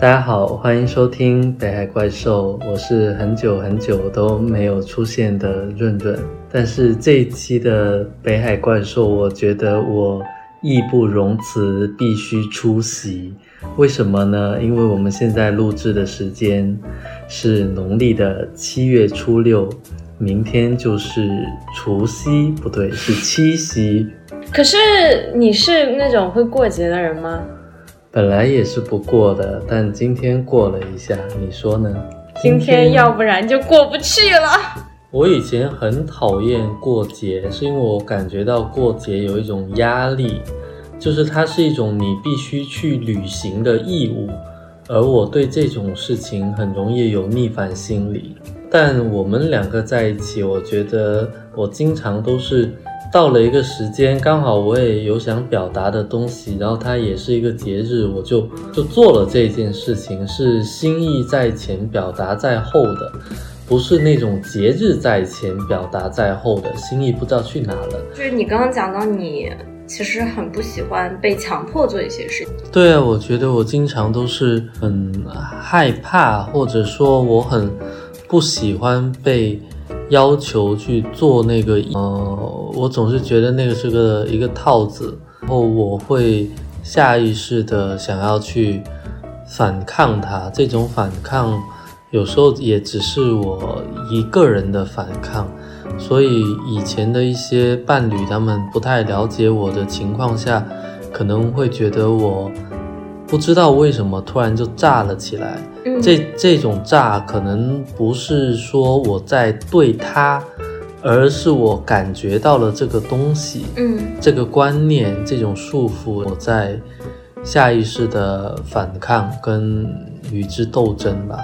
大家好，欢迎收听北海怪兽，我是很久很久都没有出现的润润。但是这一期的北海怪兽，我觉得我义不容辞，必须出席。为什么呢？因为我们现在录制的时间是农历的七月初六，明天就是除夕，不对，是七夕。可是你是那种会过节的人吗？本来也是不过的，但今天过了一下，你说呢？今天要不然就过不去了。我以前很讨厌过节，是因为我感觉到过节有一种压力，就是它是一种你必须去履行的义务，而我对这种事情很容易有逆反心理。但我们两个在一起，我觉得我经常都是。到了一个时间，刚好我也有想表达的东西，然后它也是一个节日，我就就做了这件事情，是心意在前，表达在后的，不是那种节日在前，表达在后的心意不知道去哪了。就是你刚刚讲到，你其实很不喜欢被强迫做一些事情。对啊，我觉得我经常都是很害怕，或者说我很不喜欢被。要求去做那个，呃，我总是觉得那个是个一个套子，然后我会下意识的想要去反抗它。这种反抗有时候也只是我一个人的反抗，所以以前的一些伴侣他们不太了解我的情况下，可能会觉得我。不知道为什么突然就炸了起来，这这种炸可能不是说我在对他，而是我感觉到了这个东西，嗯，这个观念，这种束缚，我在下意识的反抗跟与之斗争吧。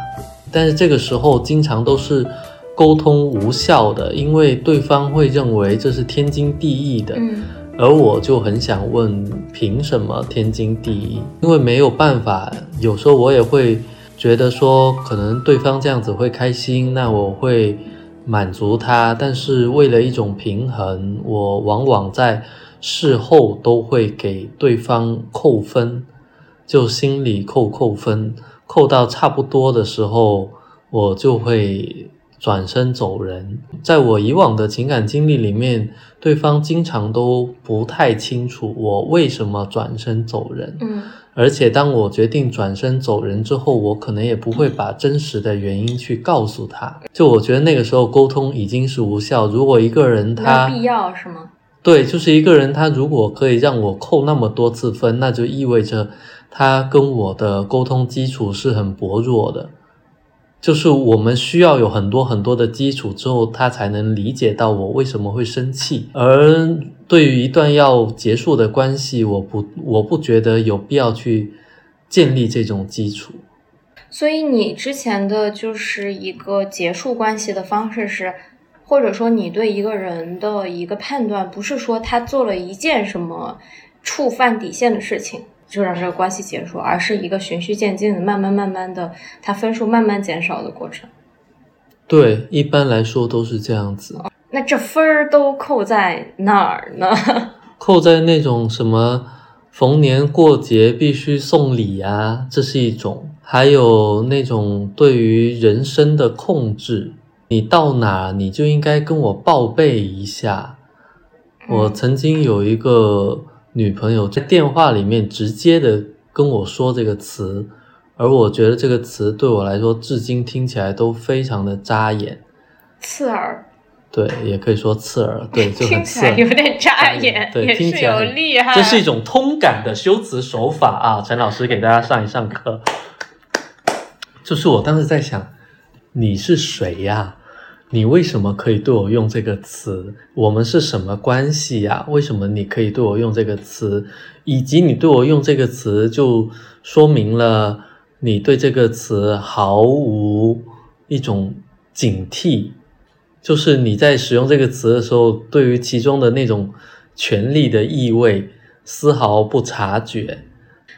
但是这个时候经常都是沟通无效的，因为对方会认为这是天经地义的。而我就很想问，凭什么天经地义？因为没有办法，有时候我也会觉得说，可能对方这样子会开心，那我会满足他。但是为了一种平衡，我往往在事后都会给对方扣分，就心里扣扣分，扣到差不多的时候，我就会。转身走人，在我以往的情感经历里面，对方经常都不太清楚我为什么转身走人。嗯，而且当我决定转身走人之后，我可能也不会把真实的原因去告诉他。就我觉得那个时候沟通已经是无效。如果一个人他必要是吗？对，就是一个人他如果可以让我扣那么多次分，那就意味着他跟我的沟通基础是很薄弱的。就是我们需要有很多很多的基础之后，他才能理解到我为什么会生气。而对于一段要结束的关系，我不我不觉得有必要去建立这种基础。所以你之前的就是一个结束关系的方式是，或者说你对一个人的一个判断，不是说他做了一件什么触犯底线的事情。就让这个关系结束，而是一个循序渐进的、慢慢慢慢的，他分数慢慢减少的过程。对，一般来说都是这样子。那这分儿都扣在哪儿呢？扣在那种什么逢年过节必须送礼啊，这是一种；还有那种对于人生的控制，你到哪你就应该跟我报备一下。我曾经有一个。女朋友在电话里面直接的跟我说这个词，而我觉得这个词对我来说，至今听起来都非常的扎眼，刺耳。对，也可以说刺耳。对，就很刺耳，有点扎眼，对，听起来厉害。这是一种通感的修辞手法啊！陈老师给大家上一上课。就是我当时在想，你是谁呀？你为什么可以对我用这个词？我们是什么关系呀？为什么你可以对我用这个词？以及你对我用这个词，就说明了你对这个词毫无一种警惕，就是你在使用这个词的时候，对于其中的那种权利的意味丝毫不察觉。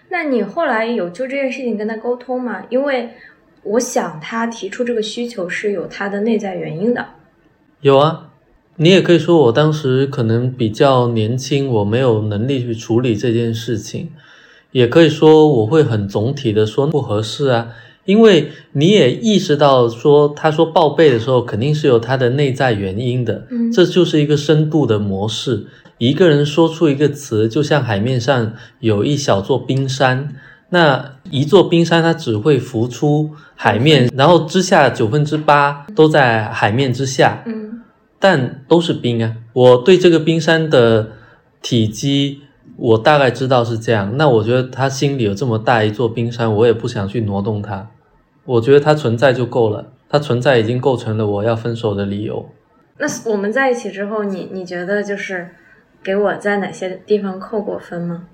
那你后来有就这件事情跟他沟通吗？因为。我想他提出这个需求是有他的内在原因的。有啊，你也可以说我当时可能比较年轻，我没有能力去处理这件事情。也可以说我会很总体的说不合适啊，因为你也意识到说他说报备的时候肯定是有他的内在原因的，嗯这就是一个深度的模式。一个人说出一个词，就像海面上有一小座冰山，那一座冰山它只会浮出海面，然后之下九分之八都在海面之下，嗯但都是冰啊。我对这个冰山的体积，我大概知道是这样。那我觉得他心里有这么大一座冰山，我也不想去挪动它。我觉得它存在就够了，它存在已经构成了我要分手的理由。那我们在一起之后，你你觉得就是给我在哪些地方扣过分吗？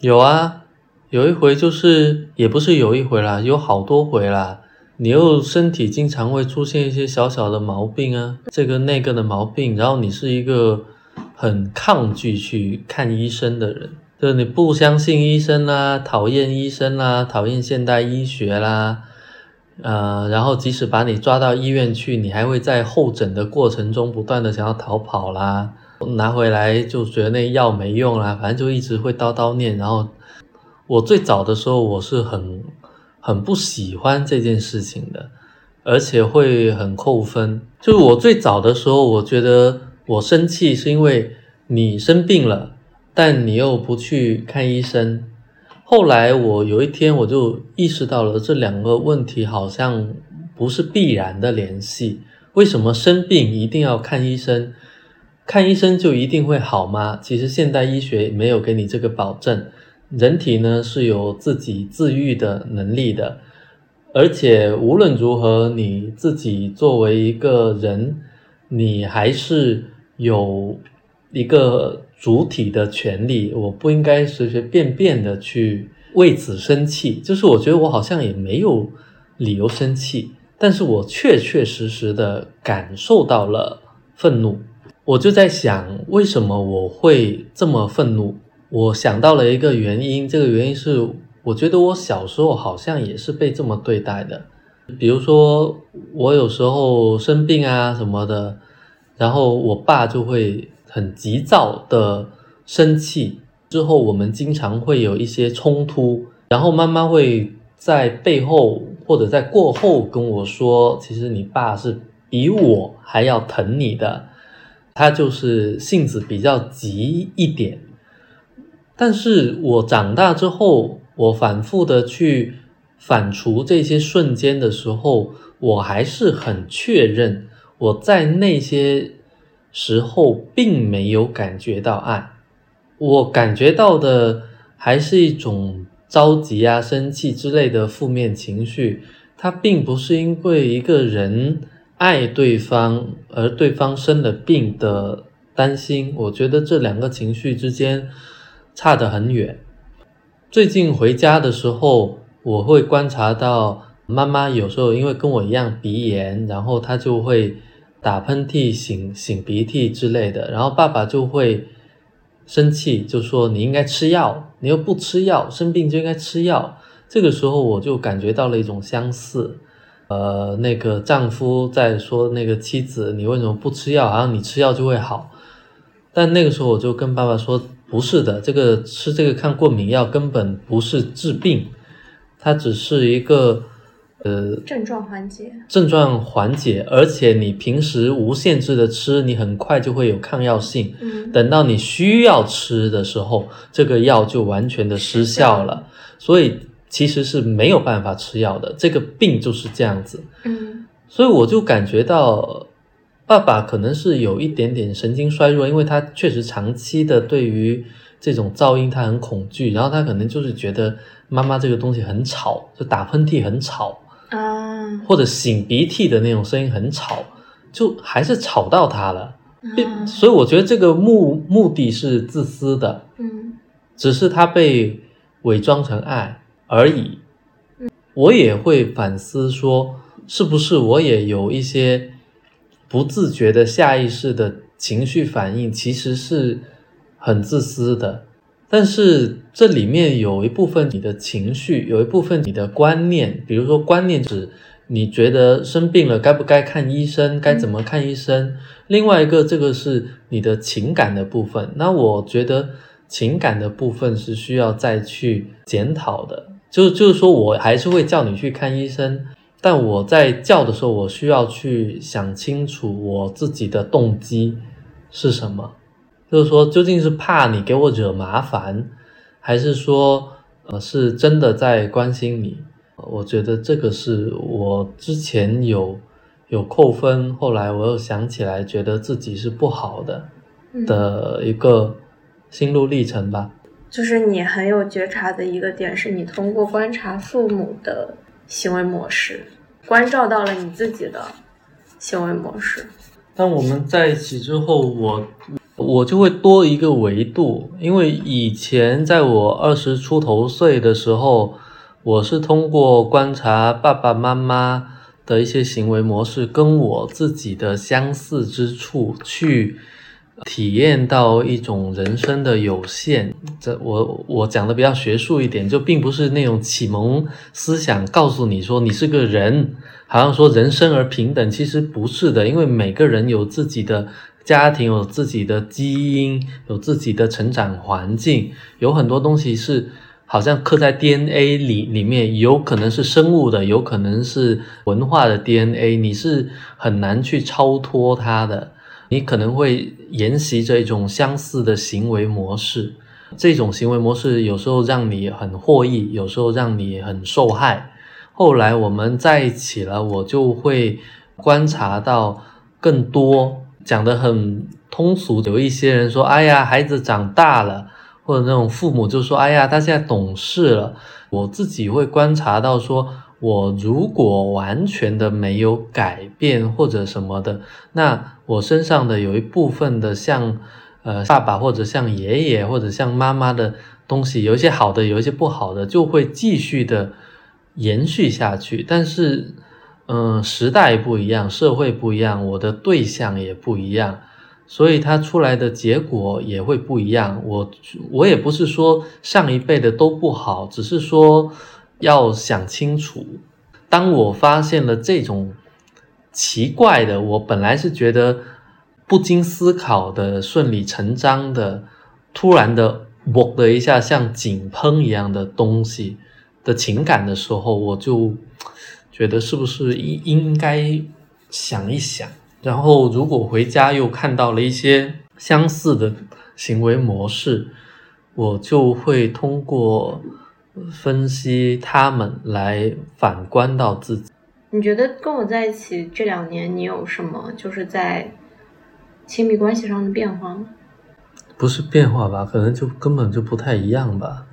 有啊，有一回就是也不是有一回啦，有好多回啦。你又身体经常会出现一些小小的毛病啊，这个那个的毛病，然后你是一个很抗拒去看医生的人，就是你不相信医生啦，讨厌医生啦，讨厌现代医学啦，呃，然后即使把你抓到医院去，你还会在候诊的过程中不断的想要逃跑啦，拿回来就觉得那药没用啦，反正就一直会叨叨念。然后我最早的时候我是很很不喜欢这件事情的，而且会很扣分。就是我最早的时候，我觉得我生气是因为你生病了，但你又不去看医生。后来我有一天我就意识到了这两个问题好像不是必然的联系。为什么生病一定要看医生？看医生就一定会好吗？其实现代医学没有给你这个保证。人体呢是有自己自愈的能力的，而且无论如何，你自己作为一个人，你还是有一个主体的权利。我不应该随随便便的去为此生气。就是我觉得我好像也没有理由生气，但是我确确实实的感受到了愤怒。我就在想，为什么我会这么愤怒？我想到了一个原因，这个原因是我觉得我小时候好像也是被这么对待的。比如说，我有时候生病啊什么的，然后我爸就会很急躁的生气，之后我们经常会有一些冲突，然后妈妈会在背后或者在过后跟我说，其实你爸是比我还要疼你的，他就是性子比较急一点。但是我长大之后，我反复的去反刍这些瞬间的时候，我还是很确认我在那些时候并没有感觉到爱，我感觉到的还是一种着急啊、生气之类的负面情绪。它并不是因为一个人爱对方而对方生了病的担心。我觉得这两个情绪之间。差得很远。最近回家的时候，我会观察到妈妈有时候因为跟我一样鼻炎，然后她就会打喷嚏、擤擤鼻涕之类的，然后爸爸就会生气，就说你应该吃药，你又不吃药，生病就应该吃药。这个时候我就感觉到了一种相似，呃，那个丈夫在说那个妻子，你为什么不吃药？好像你吃药就会好。但那个时候我就跟爸爸说。不是的，这个吃这个抗过敏药根本不是治病，它只是一个呃症状缓解，症状缓解，而且你平时无限制的吃，你很快就会有抗药性。嗯，等到你需要吃的时候，这个药就完全的失效了。所以其实是没有办法吃药的，这个病就是这样子。嗯，所以我就感觉到。爸爸可能是有一点点神经衰弱，因为他确实长期的对于这种噪音他很恐惧，然后他可能就是觉得妈妈这个东西很吵，就打喷嚏很吵啊，或者擤鼻涕的那种声音很吵，就还是吵到他了。啊、所以我觉得这个目目的是自私的，嗯，只是他被伪装成爱而已。我也会反思说，是不是我也有一些。不自觉的下意识的情绪反应其实是很自私的，但是这里面有一部分你的情绪，有一部分你的观念，比如说观念指你觉得生病了该不该看医生，该怎么看医生。另外一个，这个是你的情感的部分。那我觉得情感的部分是需要再去检讨的。就就是说我还是会叫你去看医生，但我在叫的时候，我需要去想清楚我自己的动机是什么。就是说，究竟是怕你给我惹麻烦，还是说，呃，是真的在关心你？我觉得这个是我之前有有扣分，后来我又想起来，觉得自己是不好的的一个心路历程吧。就是你很有觉察的一个点，是你通过观察父母的行为模式，关照到了你自己的行为模式。当我们在一起之后，我我就会多一个维度，因为以前在我二十出头岁的时候，我是通过观察爸爸妈妈的一些行为模式，跟我自己的相似之处去。体验到一种人生的有限，这我我讲的比较学术一点，就并不是那种启蒙思想告诉你说你是个人，好像说人生而平等，其实不是的，因为每个人有自己的家庭，有自己的基因，有自己的成长环境，有很多东西是好像刻在 DNA 里里面，有可能是生物的，有可能是文化的 DNA，你是很难去超脱它的。你可能会沿袭着一种相似的行为模式，这种行为模式有时候让你很获益，有时候让你很受害。后来我们在一起了，我就会观察到更多，讲的很通俗。有一些人说：“哎呀，孩子长大了。”或者那种父母就说：“哎呀，他现在懂事了。”我自己会观察到说。我如果完全的没有改变或者什么的，那我身上的有一部分的像，呃，爸爸或者像爷爷或者像妈妈的东西，有一些好的，有一些不好的，就会继续的延续下去。但是，嗯，时代不一样，社会不一样，我的对象也不一样，所以它出来的结果也会不一样。我我也不是说上一辈的都不好，只是说。要想清楚，当我发现了这种奇怪的，我本来是觉得不经思考的、顺理成章的，突然的“啵”的一下，像井喷一样的东西的情感的时候，我就觉得是不是应应该想一想。然后，如果回家又看到了一些相似的行为模式，我就会通过。分析他们来反观到自己。你觉得跟我在一起这两年，你有什么就是在亲密关系上的变化吗？不是变化吧，可能就根本就不太一样吧。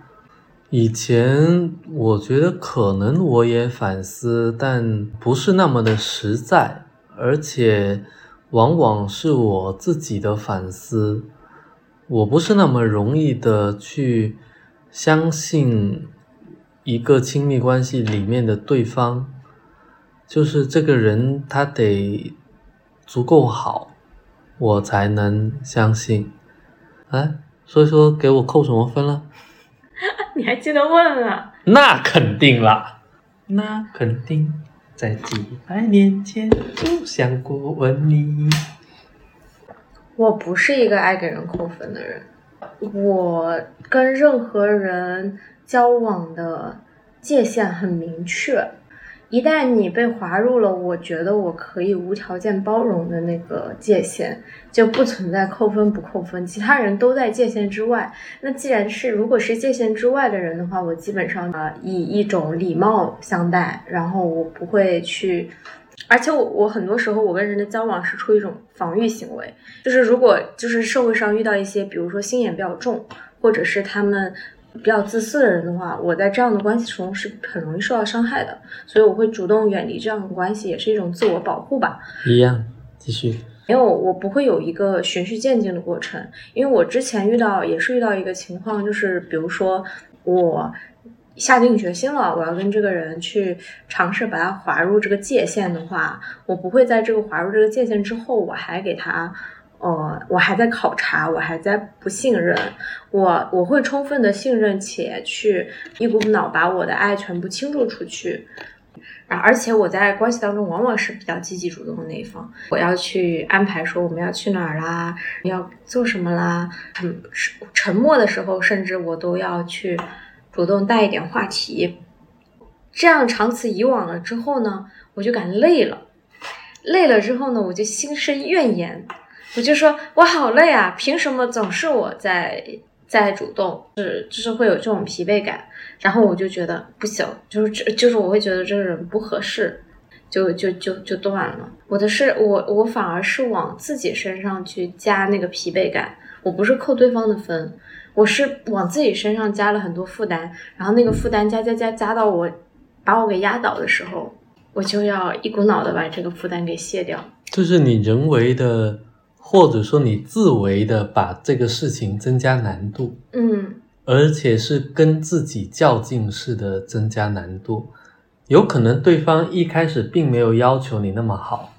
以前我觉得可能我也反思，但不是那么的实在，而且往往是我自己的反思，我不是那么容易的去相信。一个亲密关系里面的对方，就是这个人，他得足够好，我才能相信。哎，所以说给我扣什么分了？你还记得问啊？那肯定啦，那肯定在几百年前就想过问你。我不是一个爱给人扣分的人，我跟任何人。交往的界限很明确，一旦你被划入了，我觉得我可以无条件包容的那个界限，就不存在扣分不扣分，其他人都在界限之外。那既然是如果是界限之外的人的话，我基本上啊以一种礼貌相待，然后我不会去，而且我我很多时候我跟人的交往是出于一种防御行为，就是如果就是社会上遇到一些，比如说心眼比较重，或者是他们。比较自私的人的话，我在这样的关系中是很容易受到伤害的，所以我会主动远离这样的关系，也是一种自我保护吧。一样，继续。因为我我不会有一个循序渐进的过程，因为我之前遇到也是遇到一个情况，就是比如说我下定决心了，我要跟这个人去尝试把他划入这个界限的话，我不会在这个划入这个界限之后，我还给他。呃，我还在考察，我还在不信任，我我会充分的信任且去一股脑把我的爱全部倾注出去，然后而且我在关系当中往往是比较积极主动的那一方，我要去安排说我们要去哪儿啦，要做什么啦，很沉默的时候，甚至我都要去主动带一点话题。这样长此以往了之后呢，我就感累了，累了之后呢，我就心生怨言，我就说我好累啊，凭什么总是我在？在主动是就是会有这种疲惫感，然后我就觉得不行，就是这就是我会觉得这个人不合适，就就就就断了。我的是我我反而是往自己身上去加那个疲惫感，我不是扣对方的分，我是往自己身上加了很多负担，然后那个负担加加加加到我把我给压倒的时候，我就要一股脑的把这个负担给卸掉。就是你人为的。或者说你自为的把这个事情增加难度，嗯，而且是跟自己较劲似的增加难度，有可能对方一开始并没有要求你那么好，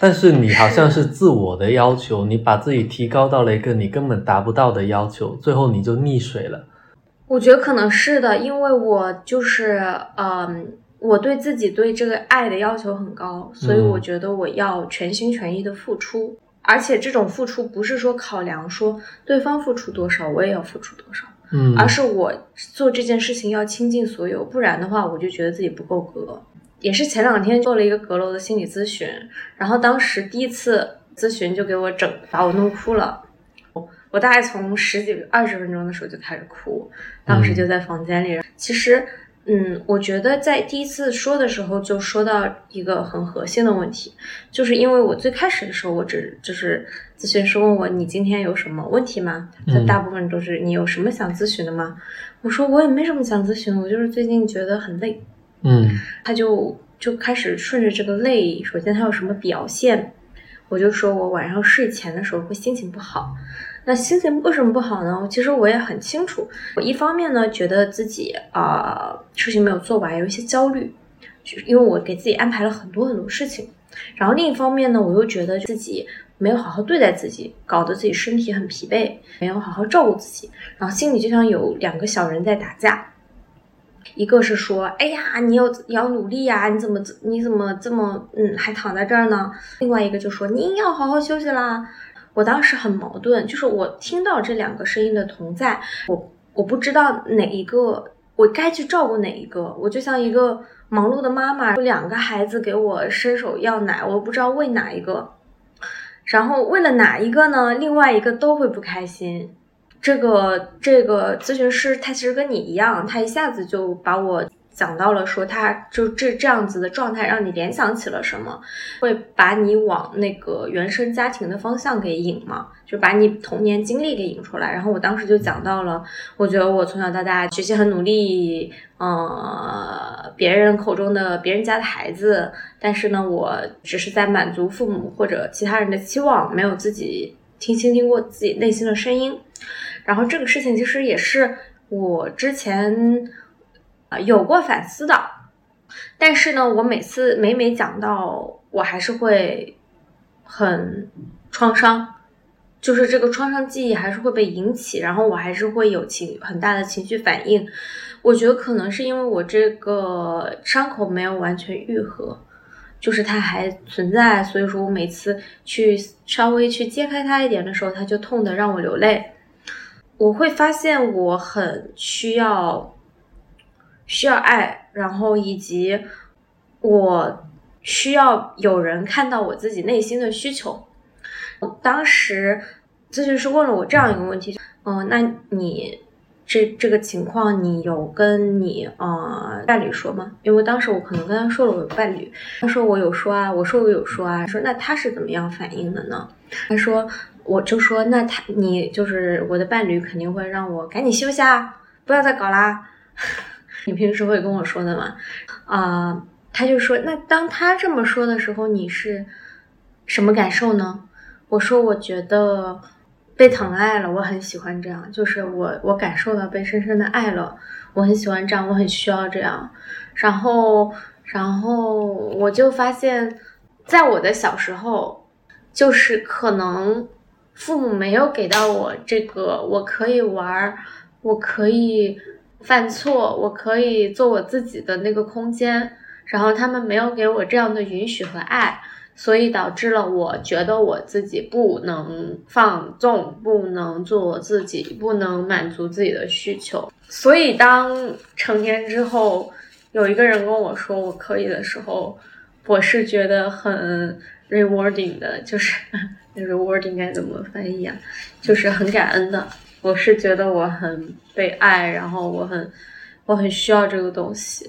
但是你好像是自我的要求，你把自己提高到了一个你根本达不到的要求，最后你就溺水了。我觉得可能是的，因为我就是，嗯，我对自己对这个爱的要求很高，所以我觉得我要全心全意的付出。而且这种付出不是说考量说对方付出多少，我也要付出多少，嗯，而是我做这件事情要倾尽所有，不然的话我就觉得自己不够格。也是前两天做了一个阁楼的心理咨询，然后当时第一次咨询就给我整把我弄哭了，我大概从十几二十分钟的时候就开始哭，当时就在房间里，其实。嗯，我觉得在第一次说的时候就说到一个很核心的问题，就是因为我最开始的时候，我只就是咨询师问我你今天有什么问题吗？他大部分都是你有什么想咨询的吗？我说我也没什么想咨询，我就是最近觉得很累。嗯，他就就开始顺着这个累，首先他有什么表现，我就说我晚上睡前的时候会心情不好。那心情为什么不好呢？其实我也很清楚。我一方面呢，觉得自己啊事情没有做完，有一些焦虑，就因为我给自己安排了很多很多事情。然后另一方面呢，我又觉得自己没有好好对待自己，搞得自己身体很疲惫，没有好好照顾自己。然后心里就像有两个小人在打架，一个是说：“哎呀，你要你要努力呀，你怎么你怎么这么嗯还躺在这儿呢？”另外一个就说：“你要好好休息啦。”我当时很矛盾，就是我听到这两个声音的同在，我我不知道哪一个我该去照顾哪一个，我就像一个忙碌的妈妈，有两个孩子给我伸手要奶，我不知道喂哪一个，然后为了哪一个呢？另外一个都会不开心。这个这个咨询师他其实跟你一样，他一下子就把我。讲到了说，他就这这样子的状态，让你联想起了什么？会把你往那个原生家庭的方向给引嘛？就把你童年经历给引出来。然后我当时就讲到了，我觉得我从小到大学习很努力，呃，别人口中的别人家的孩子，但是呢，我只是在满足父母或者其他人的期望，没有自己听倾听过自己内心的声音。然后这个事情其实也是我之前。啊，有过反思的，但是呢，我每次每每讲到，我还是会很创伤，就是这个创伤记忆还是会被引起，然后我还是会有情很大的情绪反应。我觉得可能是因为我这个伤口没有完全愈合，就是它还存在，所以说我每次去稍微去揭开它一点的时候，它就痛的让我流泪。我会发现我很需要。需要爱，然后以及我需要有人看到我自己内心的需求。当时咨询师问了我这样一个问题：嗯，那你这这个情况，你有跟你呃伴侣说吗？因为当时我可能跟他说了我有伴侣，他说我有说啊，我说我有说啊，说那他是怎么样反应的呢？他说我就说那他你就是我的伴侣，肯定会让我赶紧休息啊，不要再搞啦。你平时会跟我说的吗？啊，他就说，那当他这么说的时候，你是什么感受呢？我说，我觉得被疼爱了，我很喜欢这样，就是我我感受到被深深的爱了，我很喜欢这样，我很需要这样。然后，然后我就发现，在我的小时候，就是可能父母没有给到我这个，我可以玩，我可以。犯错，我可以做我自己的那个空间，然后他们没有给我这样的允许和爱，所以导致了我觉得我自己不能放纵，不能做我自己，不能满足自己的需求。所以当成年之后，有一个人跟我说我可以的时候，我是觉得很 rewarding 的，就是 rewarding 该怎么翻译啊？就是很感恩的。我是觉得我很被爱，然后我很我很需要这个东西。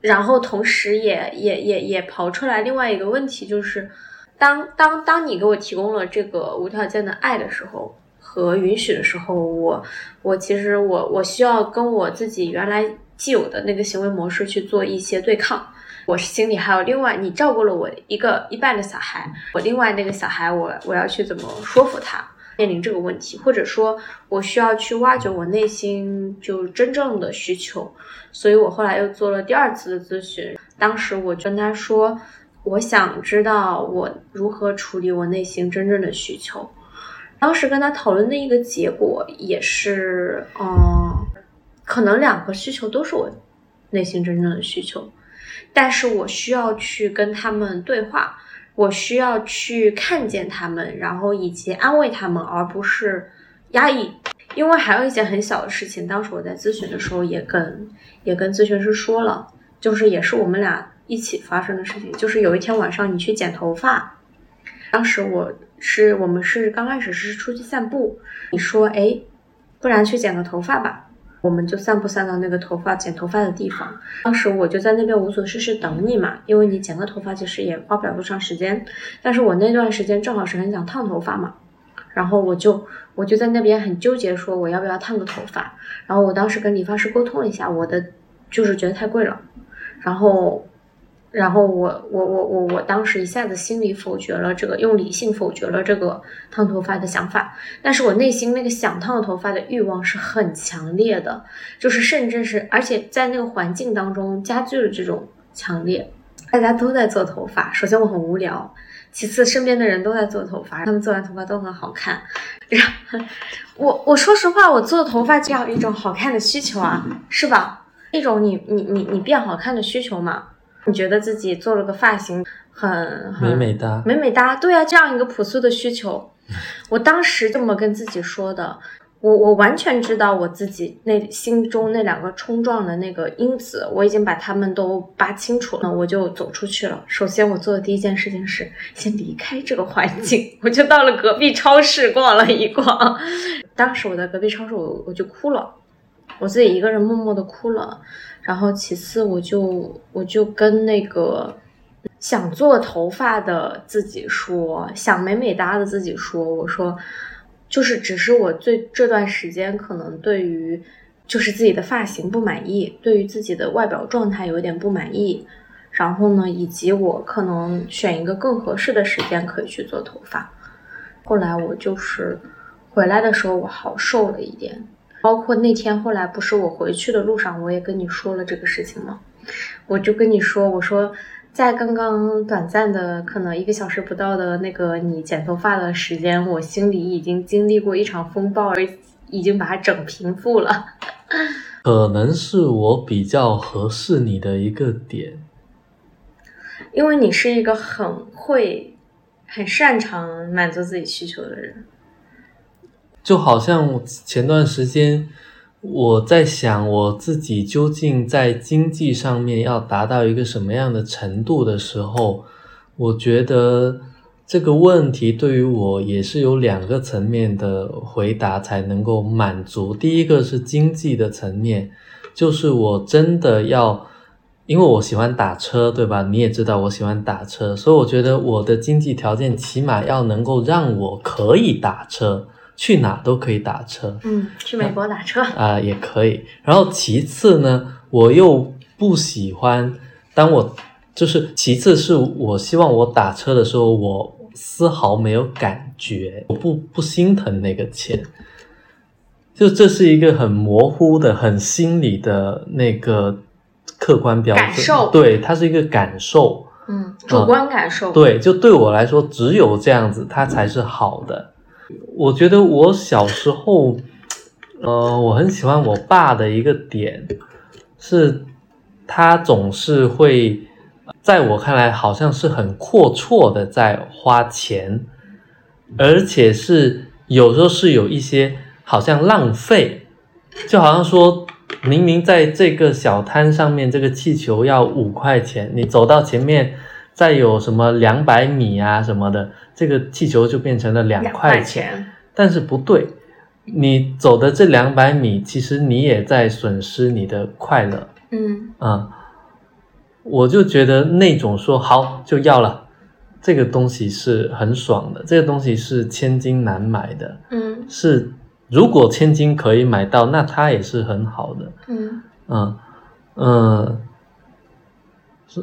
然后同时也也也也刨出来另外一个问题，就是当当当你给我提供了这个无条件的爱的时候和允许的时候，我我其实我我需要跟我自己原来既有的那个行为模式去做一些对抗。我心里还有另外，你照顾了我一个一半的小孩，我另外那个小孩，我我要去怎么说服他？面临这个问题，或者说我需要去挖掘我内心就真正的需求，所以我后来又做了第二次的咨询。当时我跟他说，我想知道我如何处理我内心真正的需求。当时跟他讨论的一个结果也是，嗯，可能两个需求都是我内心真正的需求，但是我需要去跟他们对话。我需要去看见他们，然后以及安慰他们，而不是压抑。因为还有一件很小的事情，当时我在咨询的时候也跟也跟咨询师说了，就是也是我们俩一起发生的事情。就是有一天晚上你去剪头发，当时我是我们是刚开始是出去散步，你说哎，不然去剪个头发吧。我们就散步散到那个头发剪头发的地方，当时我就在那边无所事事等你嘛，因为你剪个头发其实也花不了多长时间，但是我那段时间正好是很想烫头发嘛，然后我就我就在那边很纠结，说我要不要烫个头发，然后我当时跟理发师沟通了一下，我的就是觉得太贵了，然后。然后我我我我我当时一下子心里否决了这个，用理性否决了这个烫头发的想法，但是我内心那个想烫头发的欲望是很强烈的，就是甚至是而且在那个环境当中加剧了这种强烈。大家都在做头发，首先我很无聊，其次身边的人都在做头发，他们做完头发都很好看。然后我我说实话，我做头发这样一种好看的需求啊，是吧？一种你你你你变好看的需求嘛。你觉得自己做了个发型很美美哒，美美哒，对啊，这样一个朴素的需求，我当时这么跟自己说的，我我完全知道我自己那心中那两个冲撞的那个因子，我已经把他们都扒清楚了，我就走出去了。首先我做的第一件事情是先离开这个环境，我就到了隔壁超市逛了一逛。当时我在隔壁超市，我我就哭了，我自己一个人默默的哭了。然后其次，我就我就跟那个想做头发的自己说，想美美哒的自己说，我说，就是只是我最这段时间可能对于就是自己的发型不满意，对于自己的外表状态有点不满意，然后呢，以及我可能选一个更合适的时间可以去做头发。后来我就是回来的时候，我好瘦了一点。包括那天后来不是我回去的路上，我也跟你说了这个事情吗？我就跟你说，我说在刚刚短暂的可能一个小时不到的那个你剪头发的时间，我心里已经经历过一场风暴，已经把它整平复了。可能是我比较合适你的一个点，因为你是一个很会、很擅长满足自己需求的人。就好像前段时间我在想我自己究竟在经济上面要达到一个什么样的程度的时候，我觉得这个问题对于我也是有两个层面的回答才能够满足。第一个是经济的层面，就是我真的要，因为我喜欢打车，对吧？你也知道我喜欢打车，所以我觉得我的经济条件起码要能够让我可以打车。去哪都可以打车，嗯，去美国打车。啊 也可以。然后其次呢，我又不喜欢，当我就是其次是我希望我打车的时候，我丝毫没有感觉，我不不心疼那个钱，就这是一个很模糊的、很心理的那个客观标准，感受，对，它是一个感受，嗯，主观感受，对，就对我来说，只有这样子，它才是好的。我觉得我小时候，呃，我很喜欢我爸的一个点，是他总是会在我看来好像是很阔绰的在花钱，而且是有时候是有一些好像浪费，就好像说明明在这个小摊上面这个气球要五块钱，你走到前面再有什么两百米啊什么的，这个气球就变成了两块钱，但是不对，你走的这两百米，其实你也在损失你的快乐。嗯。啊、我就觉得那种说好就要了，这个东西是很爽的，这个东西是千金难买的，嗯。是如果千金可以买到，那它也是很好的。嗯。嗯嗯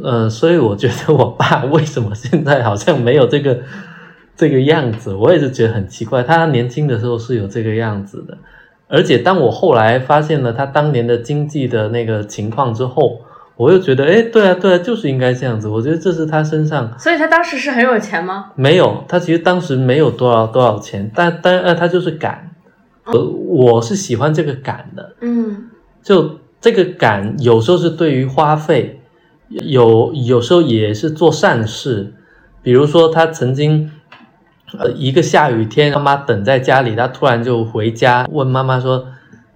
呃，所以我觉得我爸为什么现在好像没有这个这个样子，我也是觉得很奇怪。他年轻的时候是有这个样子的，而且当我后来发现了他当年的经济的那个情况之后，我又觉得，哎，对啊，对啊，就是应该这样子。我觉得这是他身上所以他当时是很有钱吗？没有，他其实当时没有多少多少钱，但但呃，他就是敢。呃，我是喜欢这个敢的，嗯就这个敢，有时候是对于花费，有有时候也是做善事。比如说，他曾经，呃，一个下雨天，妈妈等在家里，他突然就回家，问妈妈说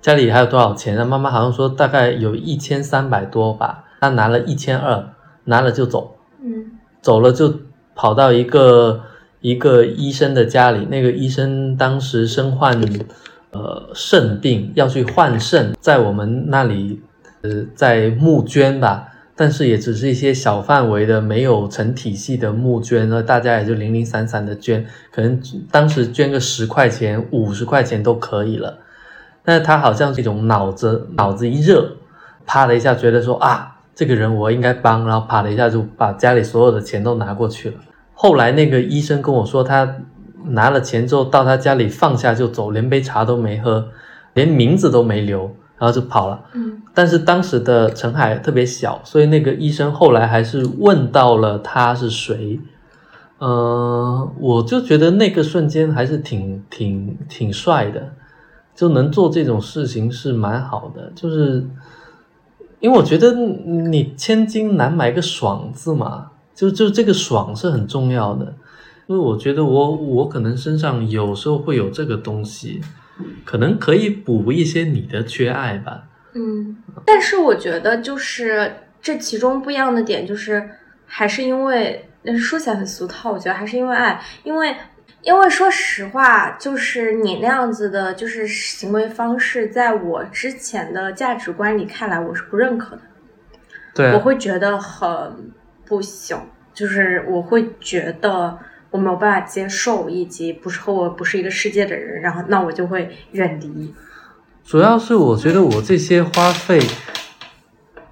家里还有多少钱？那妈妈好像说大概有一千三百多吧，他拿了一千二，拿了就走，嗯走了就跑到一个一个医生的家里，那个医生当时身患呃肾病，要去换肾，在我们那里呃在募捐吧，但是也只是一些小范围的，没有成体系的募捐，那大家也就零零散散的捐，可能当时捐个十块钱、五十块钱都可以了。但是他好像是一种脑子脑子一热，啪的一下觉得说啊，这个人我应该帮，然后啪的一下就把家里所有的钱都拿过去了。后来那个医生跟我说，他拿了钱之后到他家里放下就走，连杯茶都没喝，连名字都没留，然后就跑了。嗯但是当时的陈海特别小，所以那个医生后来还是问到了他是谁。呃，我就觉得那个瞬间还是挺挺挺帅的，就能做这种事情是蛮好的。就是因为我觉得你千金难买个爽字嘛，就就这个爽是很重要的。因为我觉得我我可能身上有时候会有这个东西，可能可以补一些你的缺爱吧。嗯，但是我觉得就是这其中不一样的点，就是还是因为，但是说起来很俗套，我觉得还是因为爱，因为因为说实话，就是你那样子的，就是行为方式，在我之前的价值观里看来，我是不认可的，对啊我会觉得很不行，就是我会觉得。我没有办法接受，以及不是和我不是一个世界的人，然后那我就会远离。主要是我觉得我这些花费，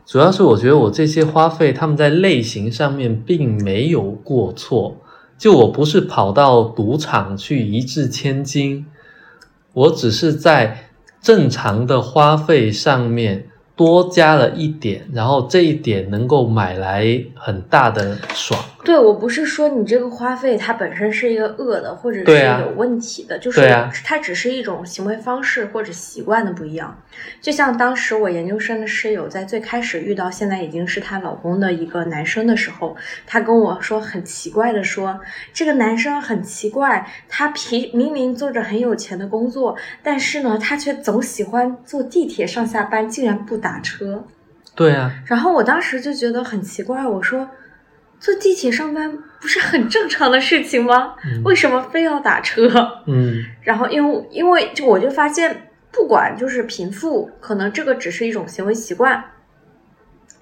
主要是我觉得我这些花费，他们在类型上面并没有过错。就我不是跑到赌场去一掷千金，我只是在正常的花费上面多加了一点，然后这一点能够买来很大的爽。对我不是说你这个花费它本身是一个恶的，或者是有问题的，就是它只是一种行为方式或者习惯的不一样。就像当时我研究生的室友在最开始遇到现在已经是她老公的一个男生的时候，她跟我说很奇怪的说，这个男生很奇怪，他平明明做着很有钱的工作，但是呢，他却总喜欢坐地铁上下班，竟然不打车。对啊，然后我当时就觉得很奇怪，我说坐地铁上班不是很正常的事情吗？嗯为什么非要打车？嗯 然后因为因为就我就发现，不管就是贫富，可能这个只是一种行为习惯，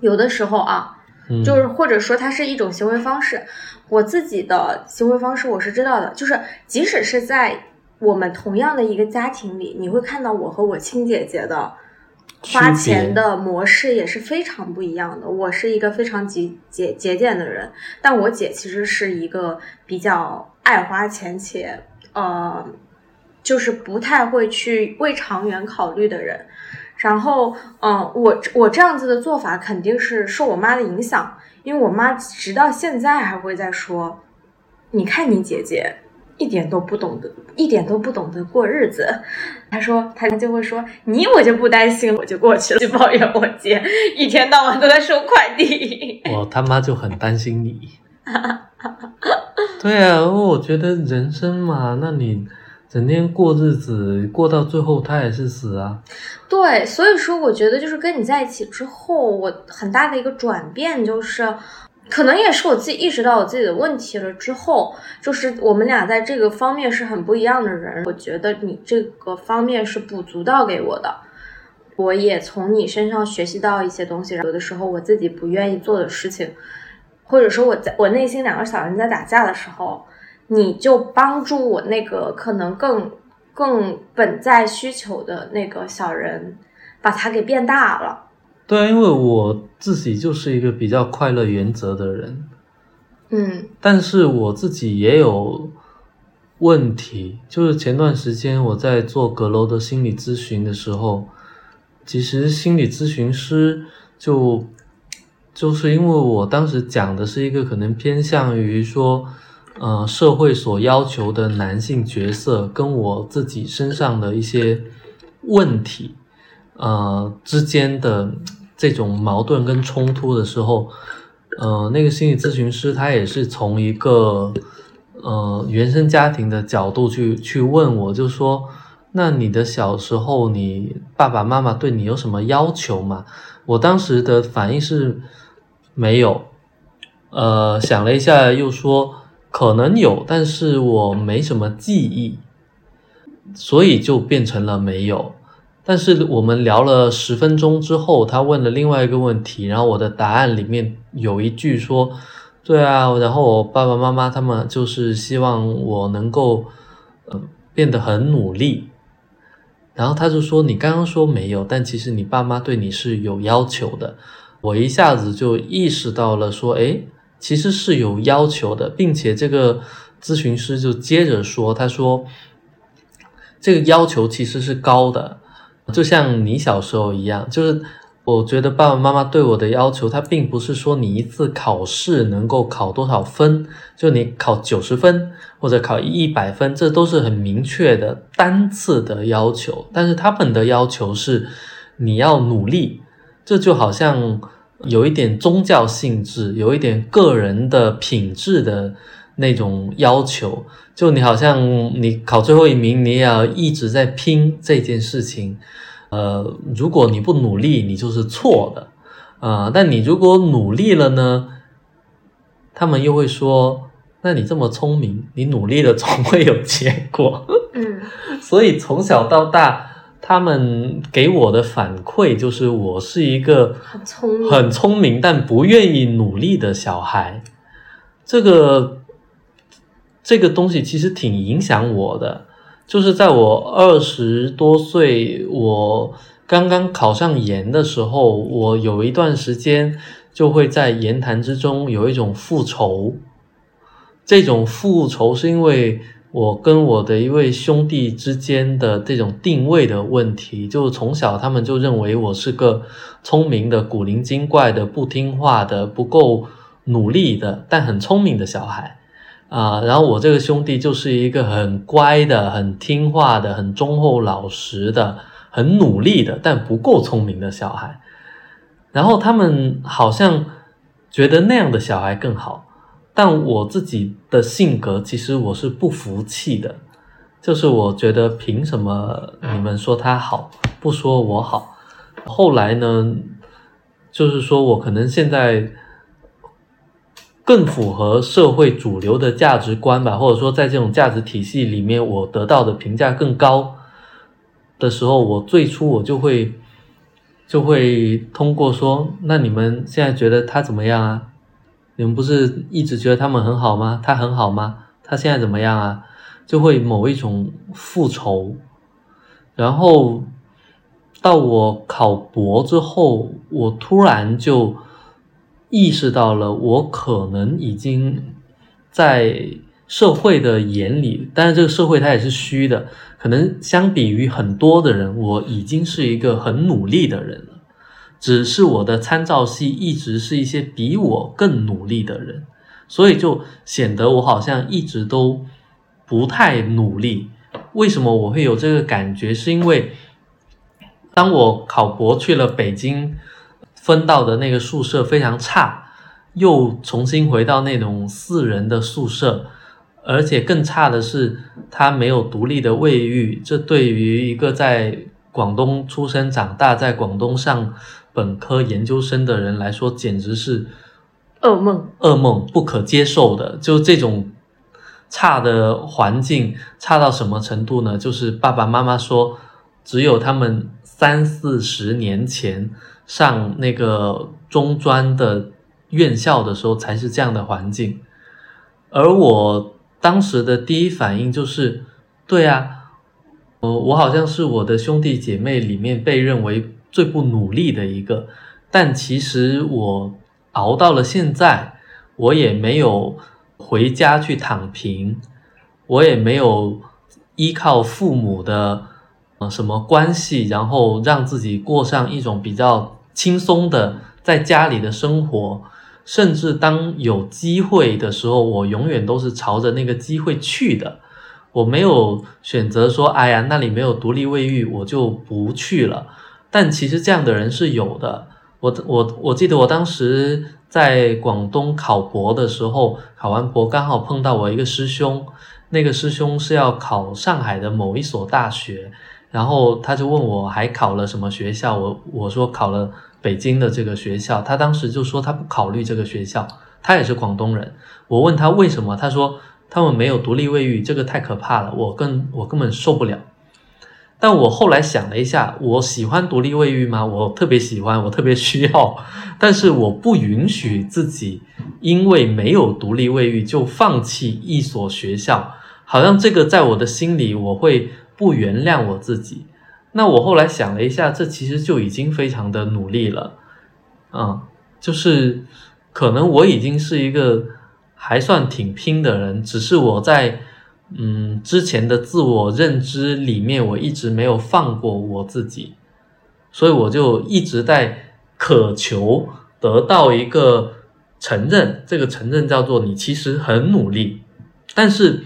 有的时候啊，嗯，就是或者说它是一种行为方式。我自己的行为方式我是知道的，就是即使是在我们同样的一个家庭里，你会看到我和我亲姐姐的花钱的模式也是非常不一样的。我是一个非常节节节俭的人，但我姐其实是一个比较爱花钱且呃，就是不太会去为长远考虑的人。然后，嗯，我我这样子的做法肯定是受我妈的影响，因为我妈直到现在还会在说，你看你姐姐一点都不懂得，一点都不懂得过日子。他说，他就会说，你我就不担心，我就过去了，就抱怨我姐一天到晚都在收快递。我他妈就很担心你。对啊，我觉得人生嘛，那你整天过日子，过到最后他也是死啊。对，所以说我觉得就是跟你在一起之后，我很大的一个转变就是。可能也是我自己意识到我自己的问题了之后，就是我们俩在这个方面是很不一样的人。我觉得你这个方面是补足到给我的，我也从你身上学习到一些东西。有的时候我自己不愿意做的事情，或者说我在我内心两个小人在打架的时候，你就帮助我那个可能更更本在需求的那个小人，把它给变大了。对啊，因为我自己就是一个比较快乐原则的人，嗯，但是我自己也有问题，就是前段时间我在做阁楼的心理咨询的时候，其实心理咨询师就就是因为我当时讲的是一个可能偏向于说，呃，社会所要求的男性角色跟我自己身上的一些问题，呃之间的。这种矛盾跟冲突的时候，呃，那个心理咨询师他也是从一个呃原生家庭的角度去去问我，就说，那你的小时候，你爸爸妈妈对你有什么要求吗？我当时的反应是没有，呃，想了一下又说可能有，但是我没什么记忆，所以就变成了没有。但是我们聊了十分钟之后，他问了另外一个问题，然后我的答案里面有一句说：“对啊，然后我爸爸妈妈他们就是希望我能够，呃，变得很努力。”然后他就说：“你刚刚说没有，但其实你爸妈对你是有要求的。”我一下子就意识到了，说：“哎，其实是有要求的，并且这个咨询师就接着说，他说这个要求其实是高的。”就像你小时候一样，就是我觉得爸爸妈妈对我的要求，他并不是说你一次考试能够考多少分，就你考九十分或者考一百分，这都是很明确的单次的要求。但是他们的要求是你要努力，这就好像有一点宗教性质，有一点个人的品质的那种要求。就你好像你考最后一名，你也要一直在拼这件事情，呃，如果你不努力，你就是错的，啊，但你如果努力了呢，他们又会说，那你这么聪明，你努力了总会有结果，嗯，所以从小到大，他们给我的反馈就是我是一个很聪明、很聪明但不愿意努力的小孩，这个。这个东西其实挺影响我的，就是在我二十多岁，我刚刚考上研的时候，我有一段时间就会在言谈之中有一种复仇。这种复仇是因为我跟我的一位兄弟之间的这种定位的问题，就从小他们就认为我是个聪明的、古灵精怪的、不听话的、不够努力的，但很聪明的小孩。啊，然后我这个兄弟就是一个很乖的、很听话的、很忠厚老实的、很努力的，但不够聪明的小孩。然后他们好像觉得那样的小孩更好，但我自己的性格其实我是不服气的，就是我觉得凭什么你们说他好，不说我好？后来呢，就是说我可能现在。更符合社会主流的价值观吧，或者说在这种价值体系里面，我得到的评价更高的时候，我最初我就会就会通过说，那你们现在觉得他怎么样啊？你们不是一直觉得他们很好吗？他很好吗？他现在怎么样啊？就会某一种复仇，然后到我考博之后，我突然就。意识到了，我可能已经在社会的眼里，但是这个社会它也是虚的。可能相比于很多的人，我已经是一个很努力的人了。只是我的参照系一直是一些比我更努力的人，所以就显得我好像一直都不太努力。为什么我会有这个感觉？是因为当我考博去了北京，分到的那个宿舍非常差，又重新回到那种四人的宿舍，而且更差的是，他没有独立的卫浴。这对于一个在广东出生长大，在广东上本科、研究生的人来说，简直是噩梦，噩梦，不可接受的。就这种差的环境，差到什么程度呢？就是爸爸妈妈说，只有他们三四十年前上那个中专的院校的时候，才是这样的环境。而我当时的第一反应就是，对啊。呃，我好像是我的兄弟姐妹里面被认为最不努力的一个，但其实我熬到了现在，我也没有回家去躺平，我也没有依靠父母的呃什么关系，然后让自己过上一种比较轻松的在家里的生活，甚至当有机会的时候，我永远都是朝着那个机会去的。我没有选择说，哎呀，那里没有独立卫浴，我就不去了。但其实这样的人是有的。我我我记得我当时在广东考博的时候，考完博刚好碰到我一个师兄，那个师兄是要考上海的某一所大学，然后他就问我还考了什么学校，我我说考了北京的这个学校，他当时就说他不考虑这个学校，他也是广东人。我问他为什么，他说。他们没有独立卫浴，这个太可怕了，我根我根本受不了。但我后来想了一下，我喜欢独立卫浴吗？我特别喜欢，我特别需要，但是我不允许自己因为没有独立卫浴就放弃一所学校，好像这个在我的心里我会不原谅我自己。那我后来想了一下，这其实就已经非常的努力了，嗯，就是可能我已经是一个。还算挺拼的人，只是我在嗯之前的自我认知里面，我一直没有放过我自己，所以我就一直在渴求得到一个承认。这个承认叫做你其实很努力。但是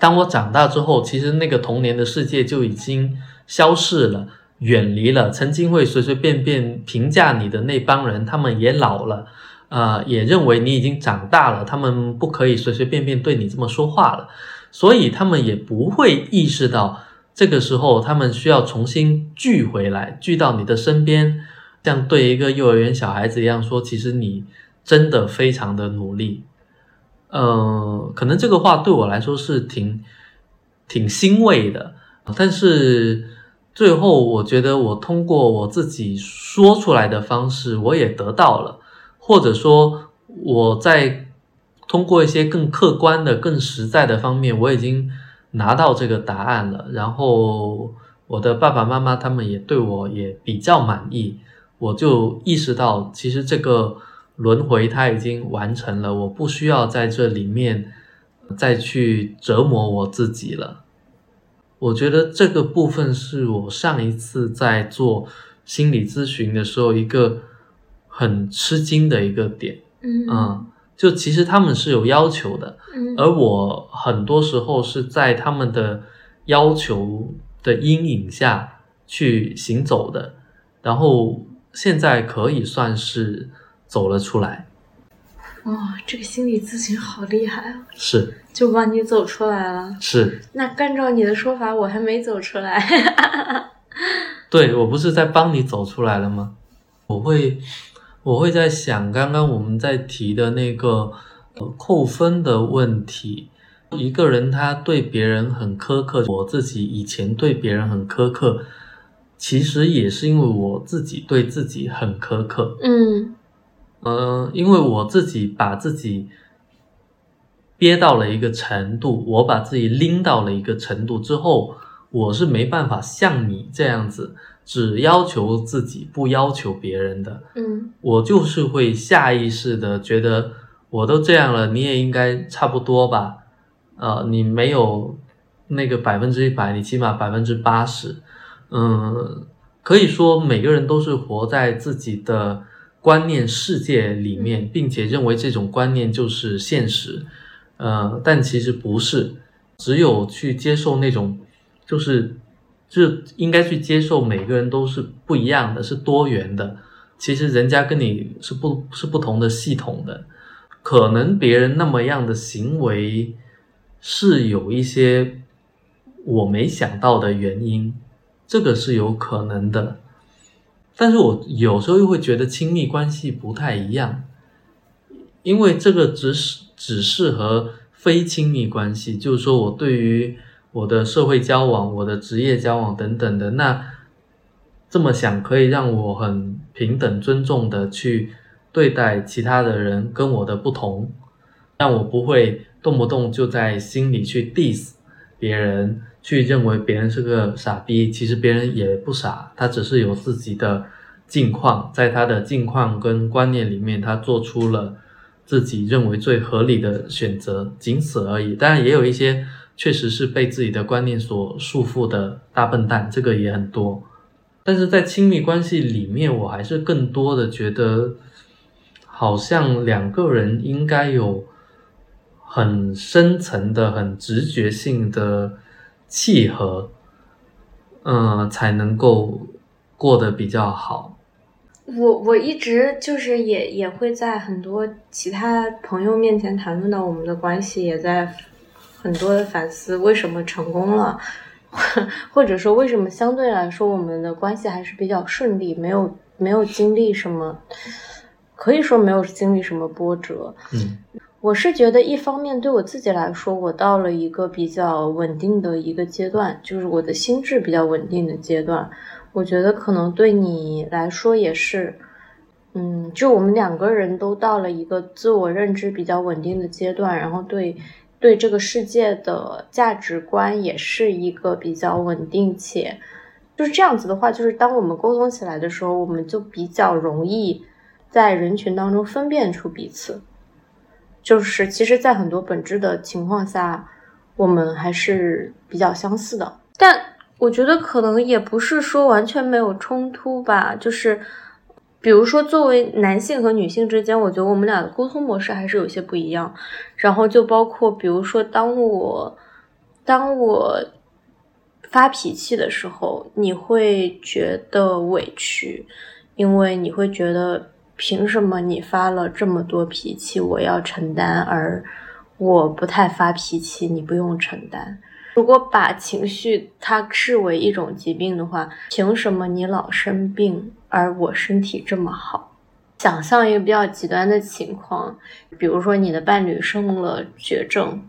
当我长大之后，其实那个童年的世界就已经消逝了，远离了曾经会随随便便评价你的那帮人，他们也老了。啊，也认为你已经长大了，他们不可以随随便便对你这么说话了，所以他们也不会意识到这个时候他们需要重新聚回来，聚到你的身边，像对一个幼儿园小孩子一样说，其实你真的非常的努力。呃，可能这个话对我来说是挺挺欣慰的，但是最后我觉得我通过我自己说出来的方式，我也得到了。或者说，我在通过一些更客观的、更实在的方面，我已经拿到这个答案了。然后，我的爸爸妈妈他们也对我也比较满意，我就意识到，其实这个轮回它已经完成了，我不需要在这里面再去折磨我自己了。我觉得这个部分是我上一次在做心理咨询的时候一个。很吃惊的一个点，嗯，就其实他们是有要求的，嗯，而我很多时候是在他们的要求的阴影下去行走的，然后现在可以算是走了出来。哇，这个心理咨询好厉害啊！是，就帮你走出来了。是，那按照你的说法，我还没走出来。对，我不是在帮你走出来了吗？我会。我会在想，刚刚我们在提的那个扣分的问题，一个人他对别人很苛刻，我自己以前对别人很苛刻，其实也是因为我自己对自己很苛刻。嗯，呃，因为我自己把自己憋到了一个程度，我把自己拎到了一个程度之后，我是没办法像你这样子。只要求自己，不要求别人的。嗯，我就是会下意识的觉得，我都这样了，你也应该差不多吧？呃，你没有那个百分之一百，你起码百分之八十。嗯，可以说每个人都是活在自己的观念世界里面，并且认为这种观念就是现实。呃，但其实不是。只有去接受那种，就是就应该去接受每个人都是不一样的，是多元的。其实人家跟你是不是不同的系统的，可能别人那么样的行为是有一些我没想到的原因，这个是有可能的。但是我有时候又会觉得亲密关系不太一样，因为这个只是只适合非亲密关系，就是说我对于我的社会交往、我的职业交往等等的那。这么想可以让我很平等、尊重的去对待其他的人跟我的不同，但我不会动不动就在心里去 diss 别人，去认为别人是个傻逼。其实别人也不傻，他只是有自己的境况，在他的境况跟观念里面，他做出了自己认为最合理的选择，仅此而已。当然，也有一些确实是被自己的观念所束缚的大笨蛋，这个也很多。但是在亲密关系里面，我还是更多的觉得，好像两个人应该有很深层的、很直觉性的契合，嗯，才能够过得比较好。我我一直就是也也会在很多其他朋友面前谈论到我们的关系，也在很多的反思为什么成功了。或者说，为什么相对来说我们的关系还是比较顺利，没有没有经历什么，可以说没有经历什么波折。嗯，我是觉得一方面对我自己来说，我到了一个比较稳定的一个阶段，就是我的心智比较稳定的阶段。我觉得可能对你来说也是，嗯，就我们两个人都到了一个自我认知比较稳定的阶段，然后对。对这个世界的价值观也是一个比较稳定且就是这样子的话，就是当我们沟通起来的时候，我们就比较容易在人群当中分辨出彼此。就是其实，在很多本质的情况下，我们还是比较相似的。但我觉得可能也不是说完全没有冲突吧，就是。比如说，作为男性和女性之间，我觉得我们俩的沟通模式还是有些不一样。然后就包括，比如说，当我当我发脾气的时候，你会觉得委屈，因为你会觉得凭什么你发了这么多脾气，我要承担，而我不太发脾气，你不用承担。如果把情绪它视为一种疾病的话，凭什么你老生病？而我身体这么好，想象一个比较极端的情况，比如说你的伴侣生了绝症，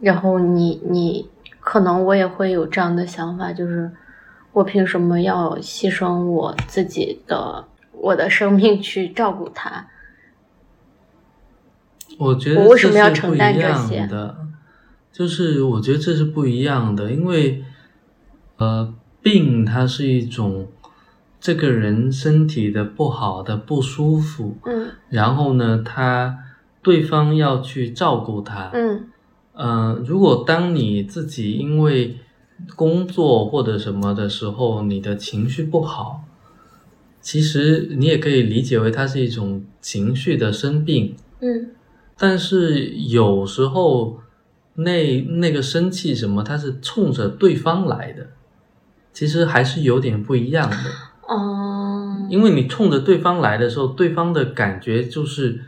然后你你可能我也会有这样的想法，就是我凭什么要牺牲我自己的我的生命去照顾他？我觉得我为什么要承担这些？的，就是我觉得这是不一样的，因为呃，病它是一种。这个人身体的不好的不舒服，嗯，然后呢，他对方要去照顾他，嗯，呃，如果当你自己因为工作或者什么的时候，你的情绪不好，其实你也可以理解为它是一种情绪的生病，嗯，但是有时候那那个生气什么，它是冲着对方来的，其实还是有点不一样的。哦，因为你冲着对方来的时候，对方的感觉就是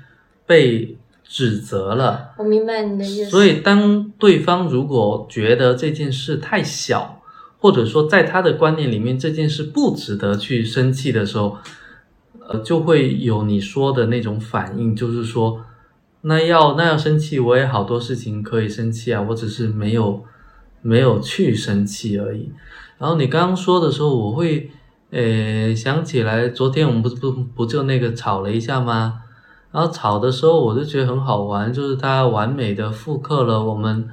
被指责了。我明白你的意思。所以，当对方如果觉得这件事太小，或者说在他的观念里面这件事不值得去生气的时候，呃，就会有你说的那种反应，就是说，那要那要生气，我也好多事情可以生气啊，我只是没有没有去生气而已。然后你刚刚说的时候，我会。诶，想起来昨天我们不不不就那个吵了一下吗？然后吵的时候我就觉得很好玩，就是他完美的复刻了我们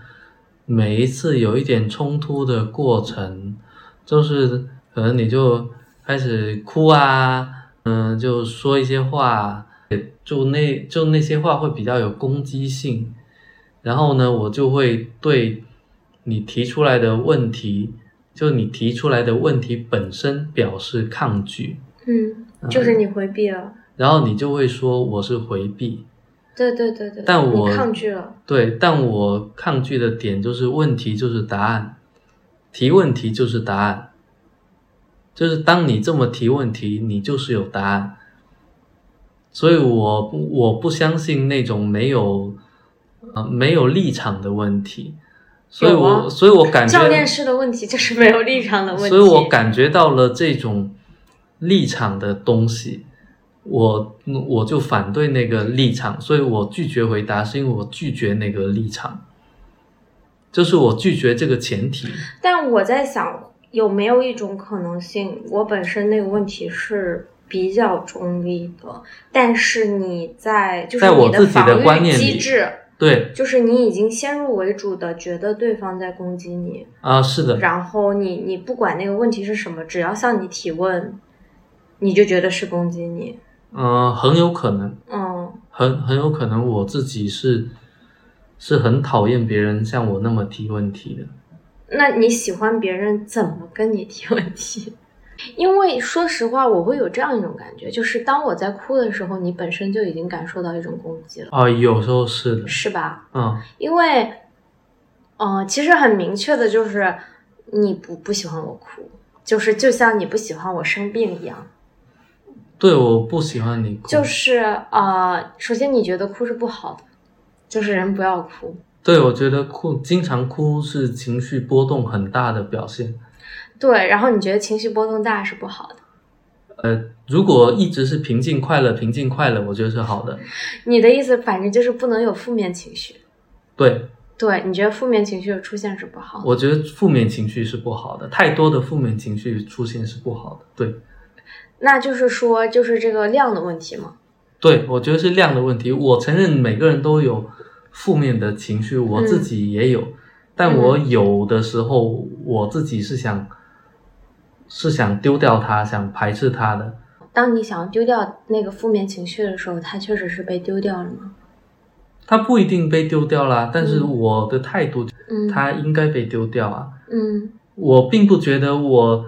每一次有一点冲突的过程，就是可能你就开始哭啊，嗯，就说一些话，就那就那些话会比较有攻击性，然后呢，我就会对你提出来的问题。就你提出来的问题本身表示抗拒，嗯，就是你回避了，然后你就会说我是回避，对对对对，但我抗拒了，对，但我抗拒的点就是问题就是答案，提问题就是答案，就是当你这么提问题，你就是有答案。所以我不我不相信那种没有呃没有立场的问题，所以我所以我感觉教练式的问题就是没有立场的问题，所以我感觉到了这种立场的东西，我我就反对那个立场，所以我拒绝回答，是因为我拒绝那个立场，就是我拒绝这个前提。但我在想，有没有一种可能性，我本身那个问题是比较中立的，但是你在就是你的防御观念机制，对就是你已经先入为主的觉得对方在攻击你，啊，是的，然后你你不管那个问题是什么，只要向你提问，你就觉得是攻击你。嗯、很有可能，嗯，很很有可能我自己是是很讨厌别人像我那么提问题的。那你喜欢别人怎么跟你提问题？因为说实话，我会有这样一种感觉，就是当我在哭的时候，你本身就已经感受到一种攻击了，啊，有时候是的，是吧？嗯，因为，呃，其实很明确的就是你不不喜欢我哭，就是就像你不喜欢我生病一样，对，我不喜欢你哭，就是呃，首先你觉得哭是不好的，就是人不要哭，对我觉得哭经常哭是情绪波动很大的表现。对，然后你觉得情绪波动大是不好的，呃，如果一直是平静快乐，平静快乐，我觉得是好的。你的意思反正就是不能有负面情绪，对，对你觉得负面情绪的出现是不好的。我觉得负面情绪是不好的，太多的负面情绪出现是不好的。对，那就是说，就是这个量的问题吗。对，我觉得是量的问题。我承认每个人都有负面的情绪，我自己也有，但我有的时候我自己是想是想丢掉它，想排斥它的。当你想要丢掉那个负面情绪的时候，它确实是被丢掉了吗？它不一定被丢掉啦，但是我的态度，嗯，它应该被丢掉啊。嗯我并不觉得我，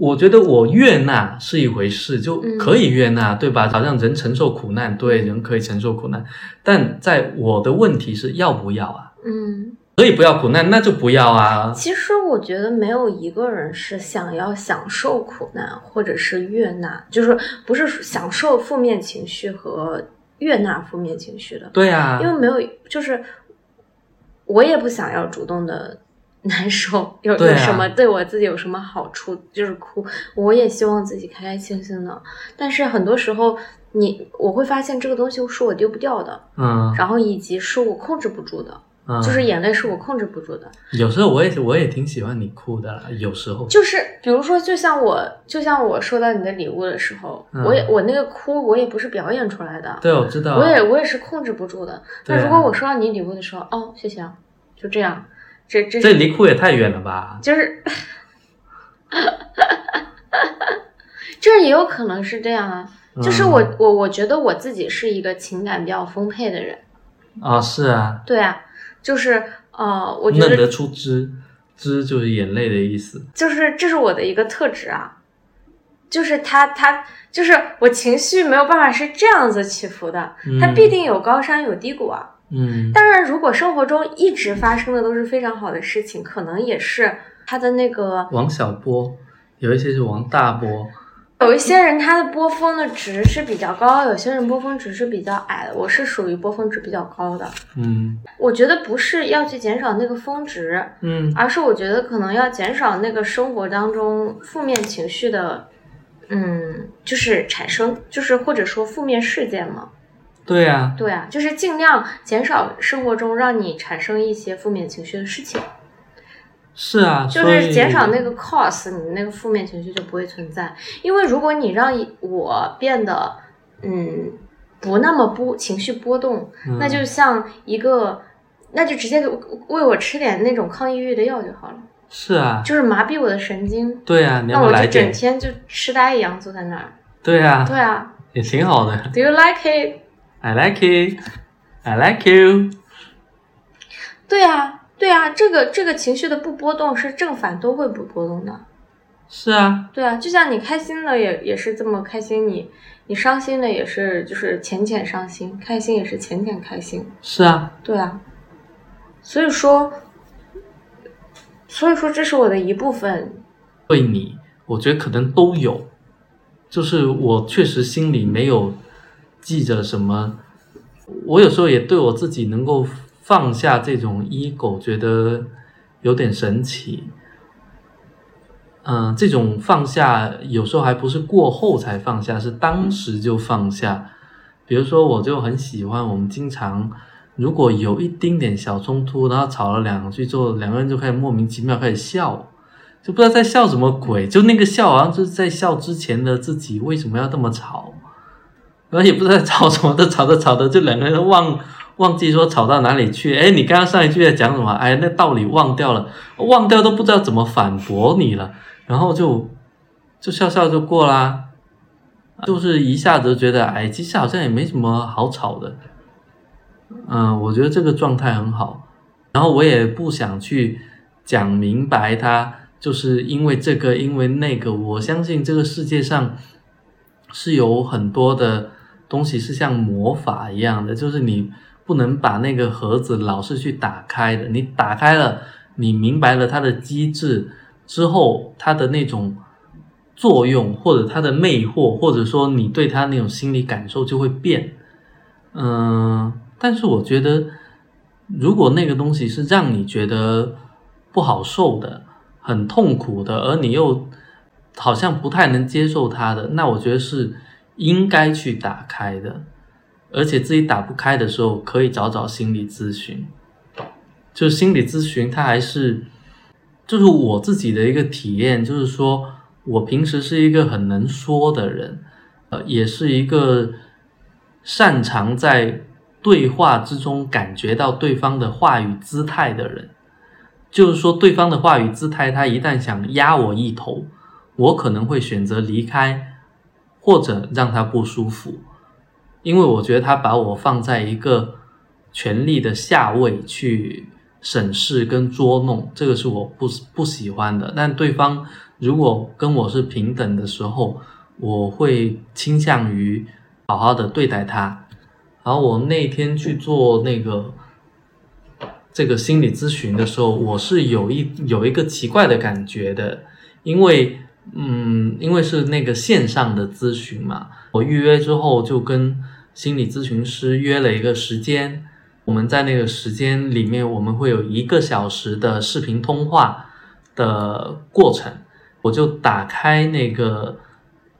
我觉得我悦纳是一回事，就嗯可以悦纳，对吧？好像人承受苦难，对，人可以承受苦难，但在我的问题是要不要啊？嗯，可以不要苦难，那就不要啊。其实我觉得没有一个人是想要享受苦难或者是悦纳，就是不是享受负面情绪和悦纳负面情绪的，对啊因，为没有，就是我也不想要主动的 难受，有啊有什么对我自己有什么好处，就是哭，我也希望自己开开心心的。但是很多时候你，我会发现这个东西是我丢不掉的，嗯然后以及是我控制不住的，嗯，就是眼泪是我控制不住的。有时候我也我也挺喜欢你哭的啦，有时候就是比如说，就像我，就像我收到你的礼物的时候，嗯我也我那个哭，我也不是表演出来的，对，我知道啊，我也我也是控制不住的。那如果我收到你礼物的时候，哦，谢谢啊，就这样，这这这离哭也太远了吧？就是，这也有可能是这样啊。就是我嗯我我觉得我自己是一个情感比较丰沛的人，啊，是啊，对啊，就是呃，我觉得嫩得出汁，汁就是眼泪的意思。就是这是我的一个特质啊，就是他他就是我情绪没有办法是这样子起伏的，它嗯必定有高山有低谷啊。嗯，当然，如果生活中一直发生的都是非常好的事情，可能也是他的那个王小波，有一些是王大波，有一些人他的波峰的值是比较高，有些人波峰值是比较矮的。我是属于波峰值比较高的。嗯我觉得不是要去减少那个峰值，嗯而是我觉得可能要减少那个生活当中负面情绪的，嗯，就是产生，就是或者说负面事件嘛。对啊，对啊，就是尽量减少生活中让你产生一些负面情绪的事情，是啊，就是减少那个 cause，你那个负面情绪就不会存在。因为如果你让我变得嗯不那么波情绪波动，嗯那就像一个，那就直接喂我吃点那种抗抑郁的药就好了，是啊，就是麻痹我的神经，对啊，那我就整？天就痴呆一样坐在那儿。对啊，对啊也挺好的。，Do you like it？I like it, I like you。对啊，对啊，这个这个情绪的不波动是正反都会不波动的。是啊，对啊，就像你开心了也也是这么开心，你你伤心了也是就是浅浅伤心，开心也是浅浅开心。是啊，对啊，所以说，所以说这是我的一部分。对你，我觉得可能都有，就是我确实心里没有记着什么，我有时候也对我自己能够放下这种 ego，觉得有点神奇。嗯，这种放下有时候还不是过后才放下，是当时就放下。比如说，我就很喜欢我们经常，如果有一丁点小冲突，然后吵了两句之后，两个人就开始莫名其妙开始笑，就不知道在笑什么鬼，就那个笑好像就是在笑之前的自己为什么要这么吵，然后也不知道吵什么的，吵着吵着就两个人忘忘记说吵到哪里去。哎，你刚刚上一句在讲什么？哎，那道理忘掉了，忘掉都不知道怎么反驳你了。然后就就笑笑就过啦，就是一下子觉得哎，其实好像也没什么好吵的，嗯，我觉得这个状态很好。然后我也不想去讲明白他，就是因为这个，因为那个。我相信这个世界上是有很多的东西是像魔法一样的，就是你不能把那个盒子老是去打开的。你打开了，你明白了它的机制。之后，它的那种作用，或者它的魅惑，或者说你对它那种心理感受就会变。嗯，但是我觉得，如果那个东西是让你觉得不好受的、很痛苦的，而你又好像不太能接受它的，那我觉得是应该去打开的。而且自己打不开的时候，可以找找心理咨询。就心理咨询，它还是。就是我自己的一个体验，就是说我平时是一个很能说的人，呃，也是一个擅长在对话之中感觉到对方的话语姿态的人。就是说，对方的话语姿态，他一旦想压我一头，我可能会选择离开，或者让他不舒服，因为我觉得他把我放在一个权力的下位去。审视跟捉弄，这个是我不不喜欢的。但对方如果跟我是平等的时候，我会倾向于好好的对待他。然后我那天去做那个这个心理咨询的时候，我是有一有一个奇怪的感觉的，因为嗯，因为是那个线上的咨询嘛，我预约之后就跟心理咨询师约了一个时间。我们在那个时间里面，我们会有一个小时的视频通话的过程。我就打开那个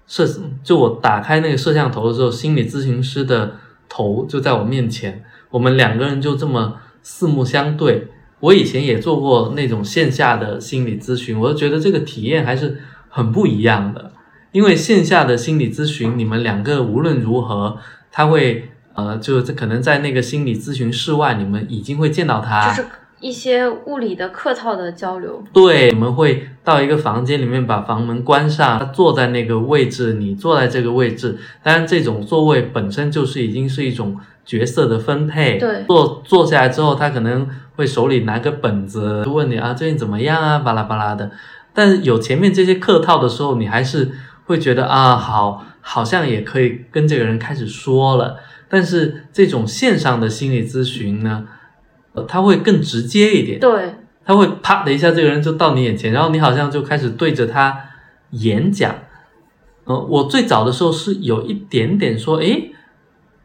摄，就我打开那个摄像头的时候，心理咨询师的头就在我面前，我们两个人就这么四目相对。我以前也做过那种线下的心理咨询，我就觉得这个体验还是很不一样的。因为线下的心理咨询，你们两个无论如何，他会。呃，就是可能在那个心理咨询室外，你们已经会见到他，就是一些物理的客套的交流。对，我们会到一个房间里面，把房门关上，他坐在那个位置，你坐在这个位置。当然，这种座位本身就是已经是一种角色的分配。对，坐坐下来之后，他可能会手里拿个本子，问你啊，最近怎么样啊，巴拉巴拉的。但是有前面这些客套的时候，你还是会觉得啊，好，好像也可以跟这个人开始说了。但是这种线上的心理咨询呢，呃，他会更直接一点。对，他会啪的一下，这个人就到你眼前，然后你好像就开始对着他演讲。呃，我最早的时候是有一点点说，诶，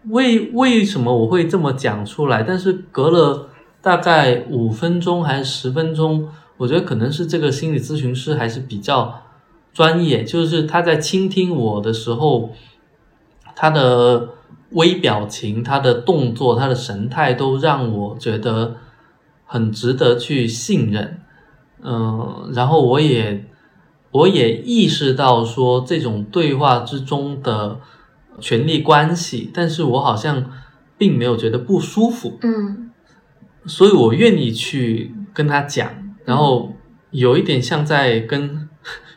为为什么我会这么讲出来？但是隔了大概五分钟还是十分钟，我觉得可能是这个心理咨询师还是比较专业，就是他在倾听我的时候，他的。微表情、他的动作、他的神态都让我觉得很值得去信任，嗯，然后我也我也意识到说这种对话之中的权力关系，但是我好像并没有觉得不舒服，嗯，所以我愿意去跟他讲，然后有一点像在跟。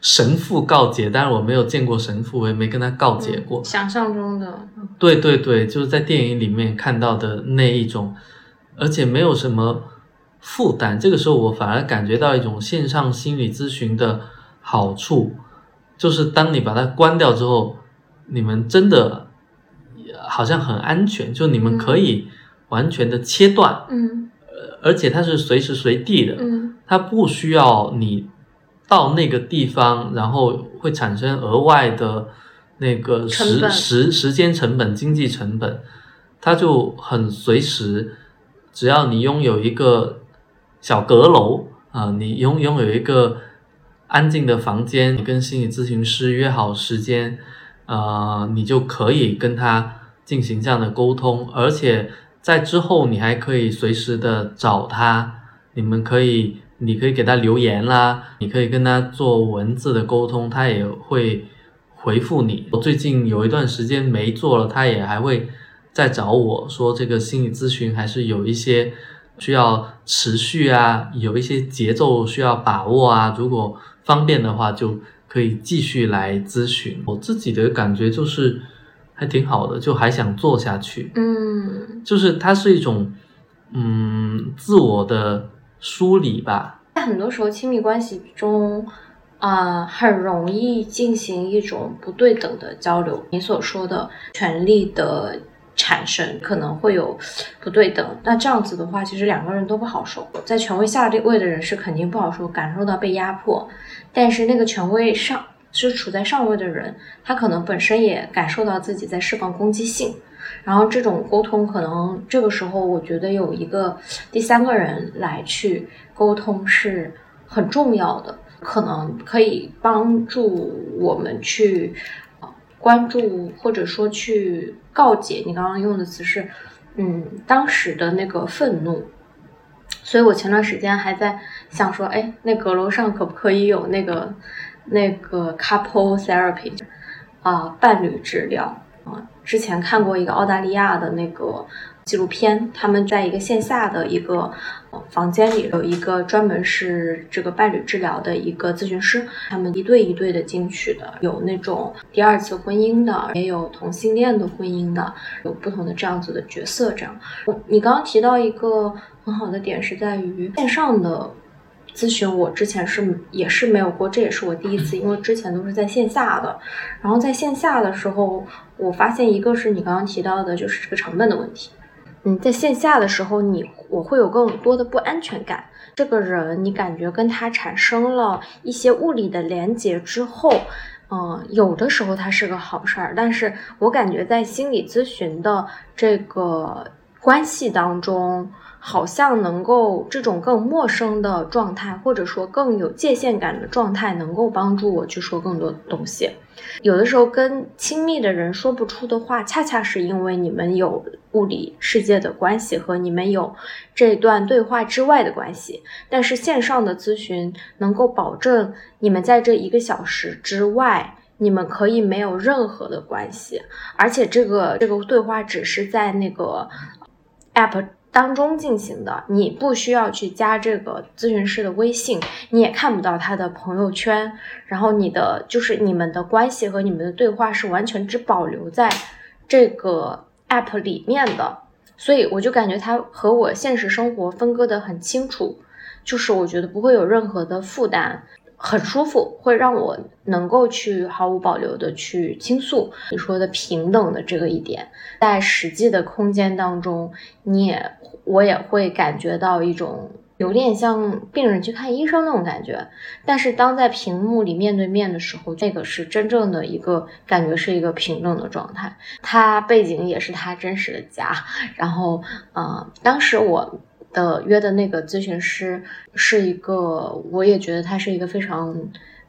神父告解，但是我没有见过神父，我也没跟他告解过。想象中的，对对对，就是在电影里面看到的那一种，而且没有什么负担。这个时候，我反而感觉到一种线上心理咨询的好处，就是当你把它关掉之后，你们真的好像很安全，就你们可以完全的切断，嗯而且它是随时随地的，嗯。它不需要你到那个地方，然后会产生额外的那个时时时间成本、经济成本，它就很随时，只要你拥有一个小阁楼啊、你拥拥有一个安静的房间，你跟心理咨询师约好时间，呃，你就可以跟他进行这样的沟通，而且在之后你还可以随时的找他，你们可以，你可以给他留言啦，你可以跟他做文字的沟通，他也会回复你。我最近有一段时间没做了，他也还会再找我说这个心理咨询还是有一些需要持续啊，有一些节奏需要把握啊，如果方便的话就可以继续来咨询。我自己的感觉就是还挺好的，就还想做下去。嗯，就是它是一种嗯自我的梳理吧。在很多时候，亲密关系中，啊、很容易进行一种不对等的交流。你所说的权利的产生可能会有不对等，那这样子的话，其实两个人都不好受。在权威下位的人是肯定不好受，感受到被压迫，但是那个权威上是处在上位的人，他可能本身也感受到自己在释放攻击性。然后这种沟通可能这个时候，我觉得有一个第三个人来去沟通是很重要的，可能可以帮助我们去关注或者说去告解。你刚刚用的词是，嗯，当时的那个愤怒。所以我前段时间还在想说，哎，那阁楼上可不可以有那个那个 couple therapy 啊、伴侣治疗啊、之前看过一个澳大利亚的那个纪录片，他们在一个线下的一个房间里有一个专门是这个伴侣治疗的一个咨询师，他们一对一对的进去的，有那种第二次婚姻的，也有同性恋的婚姻的，有不同的这样子的角色。这样，你刚刚提到一个很好的点是在于线上的。咨询我之前是也是没有过，这也是我第一次，因为之前都是在线下的。然后在线下的时候，我发现一个是你刚刚提到的，就是这个成本的问题。嗯，在线下的时候，你我会有更多的不安全感。这个人，你感觉跟他产生了一些物理的连接之后，嗯、有的时候它是个好事儿，但是我感觉在心理咨询的这个关系当中，好像能够这种更陌生的状态，或者说更有界限感的状态，能够帮助我去说更多东西。有的时候跟亲密的人说不出的话，恰恰是因为你们有物理世界的关系和你们有这段对话之外的关系。但是线上的咨询能够保证你们在这一个小时之外，你们可以没有任何的关系，而且这个这个对话只是在那个 app 当中进行的，你不需要去加这个咨询师的微信，你也看不到他的朋友圈，然后你的就是你们的关系和你们的对话是完全只保留在这个 app 里面的，所以我就感觉它和我现实生活分割得很清楚，就是我觉得不会有任何的负担。很舒服，会让我能够去毫无保留的去倾诉你说的平等的这个一点，在实际的空间当中，你也我也会感觉到一种有点像病人去看医生那种感觉，但是当在屏幕里面对面的时候，这个是真正的一个感觉是一个平等的状态，他背景也是他真实的家，然后呃，当时我。的约的那个咨询师是一个，我也觉得他是一个非常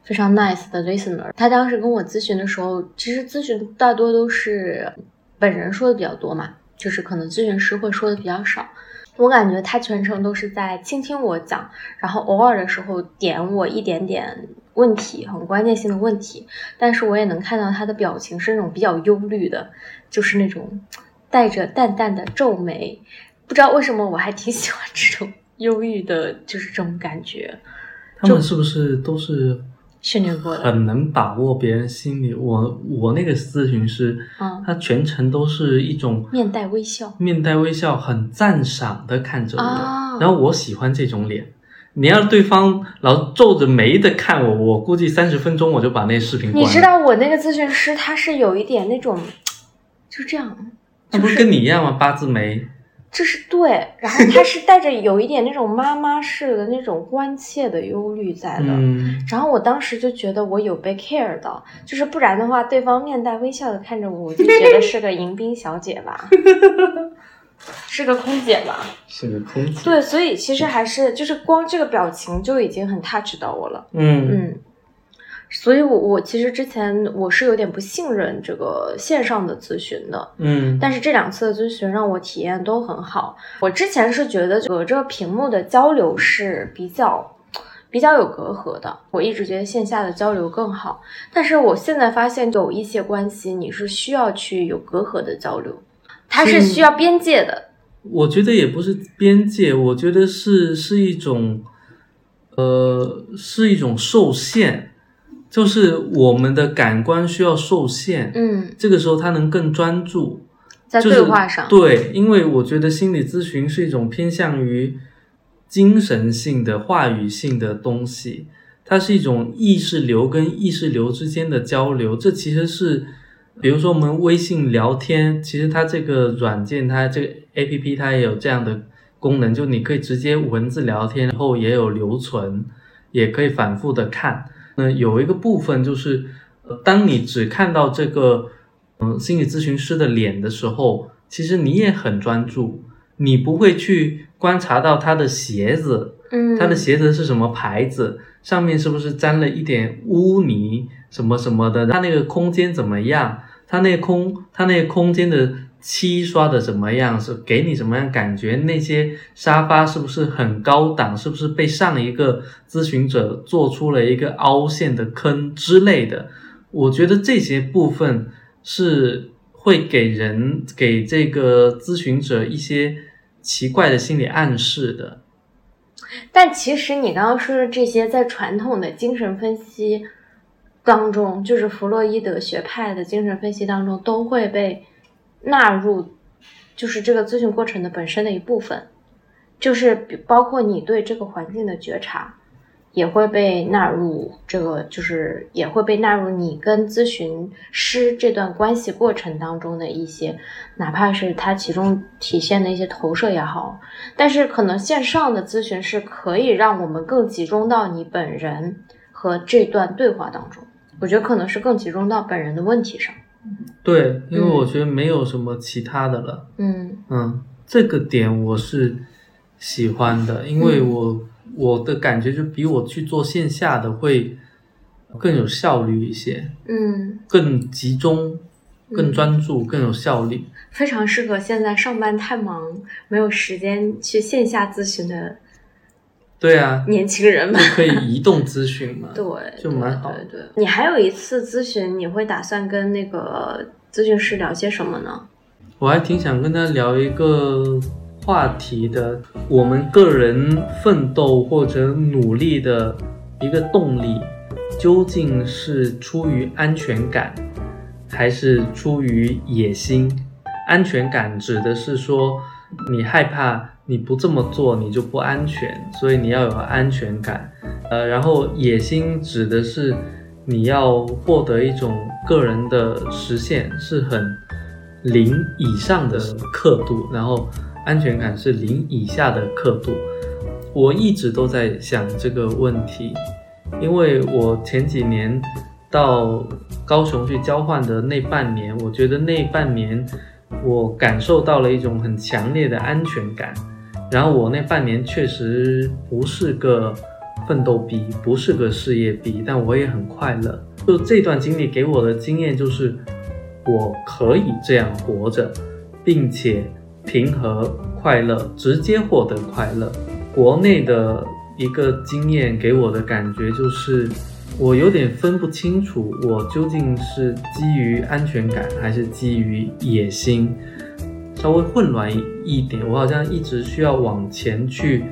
非常 nice 的 listener。他当时跟我咨询的时候，其实咨询大多都是本人说的比较多嘛，就是可能咨询师会说的比较少。我感觉他全程都是在倾听我讲，然后偶尔的时候点我一点点问题，很关键性的问题。但是我也能看到他的表情是那种比较忧虑的，就是那种带着淡淡的皱眉。不知道为什么我还挺喜欢这种忧郁的，就是这种感觉。他们是不是都是训练过的很能把握别人心理？我我那个咨询师，嗯他全程都是一种面带微笑面带微笑，很赞赏的看着我，啊然后我喜欢这种脸，你要对方老皱着眉的看我，我估计三十分钟我就把那视频关了。你知道我那个咨询师他是有一点那种，就这样，那不是跟你一样吗？八字眉。这是对，然后他是带着有一点那种妈妈式的那种关切的忧虑在的，嗯，然后我当时就觉得我有被 care 到，就是不然的话，对方面带微笑的看着我，我就觉得是个迎宾小姐吧，是个空姐吧，是个空姐。对，所以其实还是就是光这个表情就已经很 touch 到我了，嗯。嗯。所以我，我其实之前我是有点不信任这个线上的咨询的，嗯，但是这两次的咨询让我体验都很好。我之前是觉得隔着屏幕的交流是比较比较有隔阂的，我一直觉得线下的交流更好。但是我现在发现有一些关系你是需要去有隔阂的交流，它是需要边界的。我觉得也不是边界，我觉得是是一种，呃，是一种受限。就是我们的感官需要受限，嗯，这个时候他能更专注在对话上，对，因为我觉得心理咨询是一种偏向于精神性的、话语性的东西，它是一种意识流跟意识流之间的交流。这其实是，比如说我们微信聊天，其实它这个软件，它这个 A P P 它也有这样的功能，就你可以直接文字聊天，然后也有留存，也可以反复的看。那有一个部分就是，当你只看到这个，嗯，心理咨询师的脸的时候，其实你也很专注，你不会去观察到他的鞋子，嗯，他的鞋子是什么牌子，上面是不是沾了一点污泥什么什么的，他那个空间怎么样，他那空，他那个空间的。漆刷的怎么样？是给你什么样感觉？那些沙发是不是很高档？是不是被上一个咨询者做出了一个凹陷的坑之类的？我觉得这些部分是会给人给这个咨询者一些奇怪的心理暗示的。但其实你刚刚说的这些，在传统的精神分析当中，就是弗洛伊德学派的精神分析当中，都会被。纳入就是这个咨询过程的本身的一部分，就是包括你对这个环境的觉察，也会被纳入这个，就是也会被纳入你跟咨询师这段关系过程当中的一些，哪怕是他其中体现的一些投射也好，但是可能线上的咨询是可以让我们更集中到你本人和这段对话当中，我觉得可能是更集中到本人的问题上。对，因为我觉得没有什么其他的了。嗯嗯，这个点我是喜欢的，因为我我的感觉就比我去做线下的会更有效率一些。嗯，更集中、更专注、更有效率，非常适合现在上班太忙没有时间去线下咨询的。对啊，年轻人们可以移动咨询嘛？对，就蛮好。对对，你还有一次咨询，你会打算跟那个咨询师聊些什么呢？我还挺想跟他聊一个话题的，我们个人奋斗或者努力的一个动力，究竟是出于安全感，还是出于野心？安全感指的是说你害怕。你不这么做，你就不安全，所以你要有安全感。呃，然后野心指的是你要获得一种个人的实现，是很零以上的刻度，然后安全感是零以下的刻度。我一直都在想这个问题，因为我前几年到高雄去交换的那半年，我觉得那半年我感受到了一种很强烈的安全感。然后我那半年确实不是个奋斗逼，不是个事业逼，但我也很快乐。就这段经历给我的经验就是，我可以这样活着，并且平和快乐，直接获得快乐。国内的一个经验给我的感觉就是，我有点分不清楚，我究竟是基于安全感还是基于野心。稍微混乱一一点，我好像一直需要往前去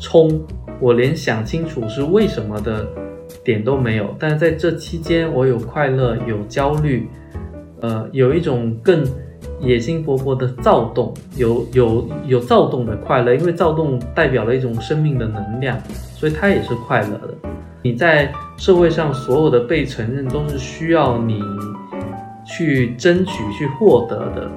冲，我连想清楚是为什么的点都没有。但是在这期间，我有快乐，有焦虑，呃，有一种更野心勃勃的躁动，有有有躁动的快乐，因为躁动代表了一种生命的能量，所以它也是快乐的。你在社会上所有的被承认都是需要你去争取、去获得的，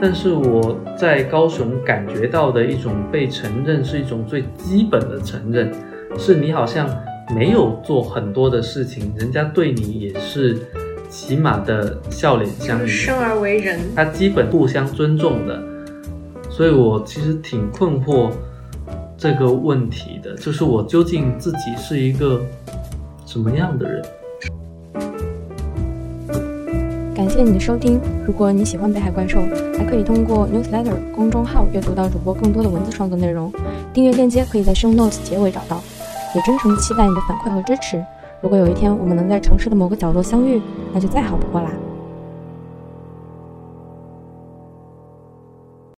但是我在高雄感觉到的一种被承认是一种最基本的承认，是你好像没有做很多的事情，人家对你也是。起码的笑脸相迎，生而为人，他基本互相尊重的，所以我其实挺困惑这个问题的，就是我究竟自己是一个什么样的人？感谢你的收听，如果你喜欢北海怪兽，还可以通过 newsletter 公众号阅读到主播更多的文字创作内容，订阅链接可以在 show notes 结尾找到，也真诚期待你的反馈和支持。如果有一天我们能在城市的某个角落相遇，那就再好不过啦。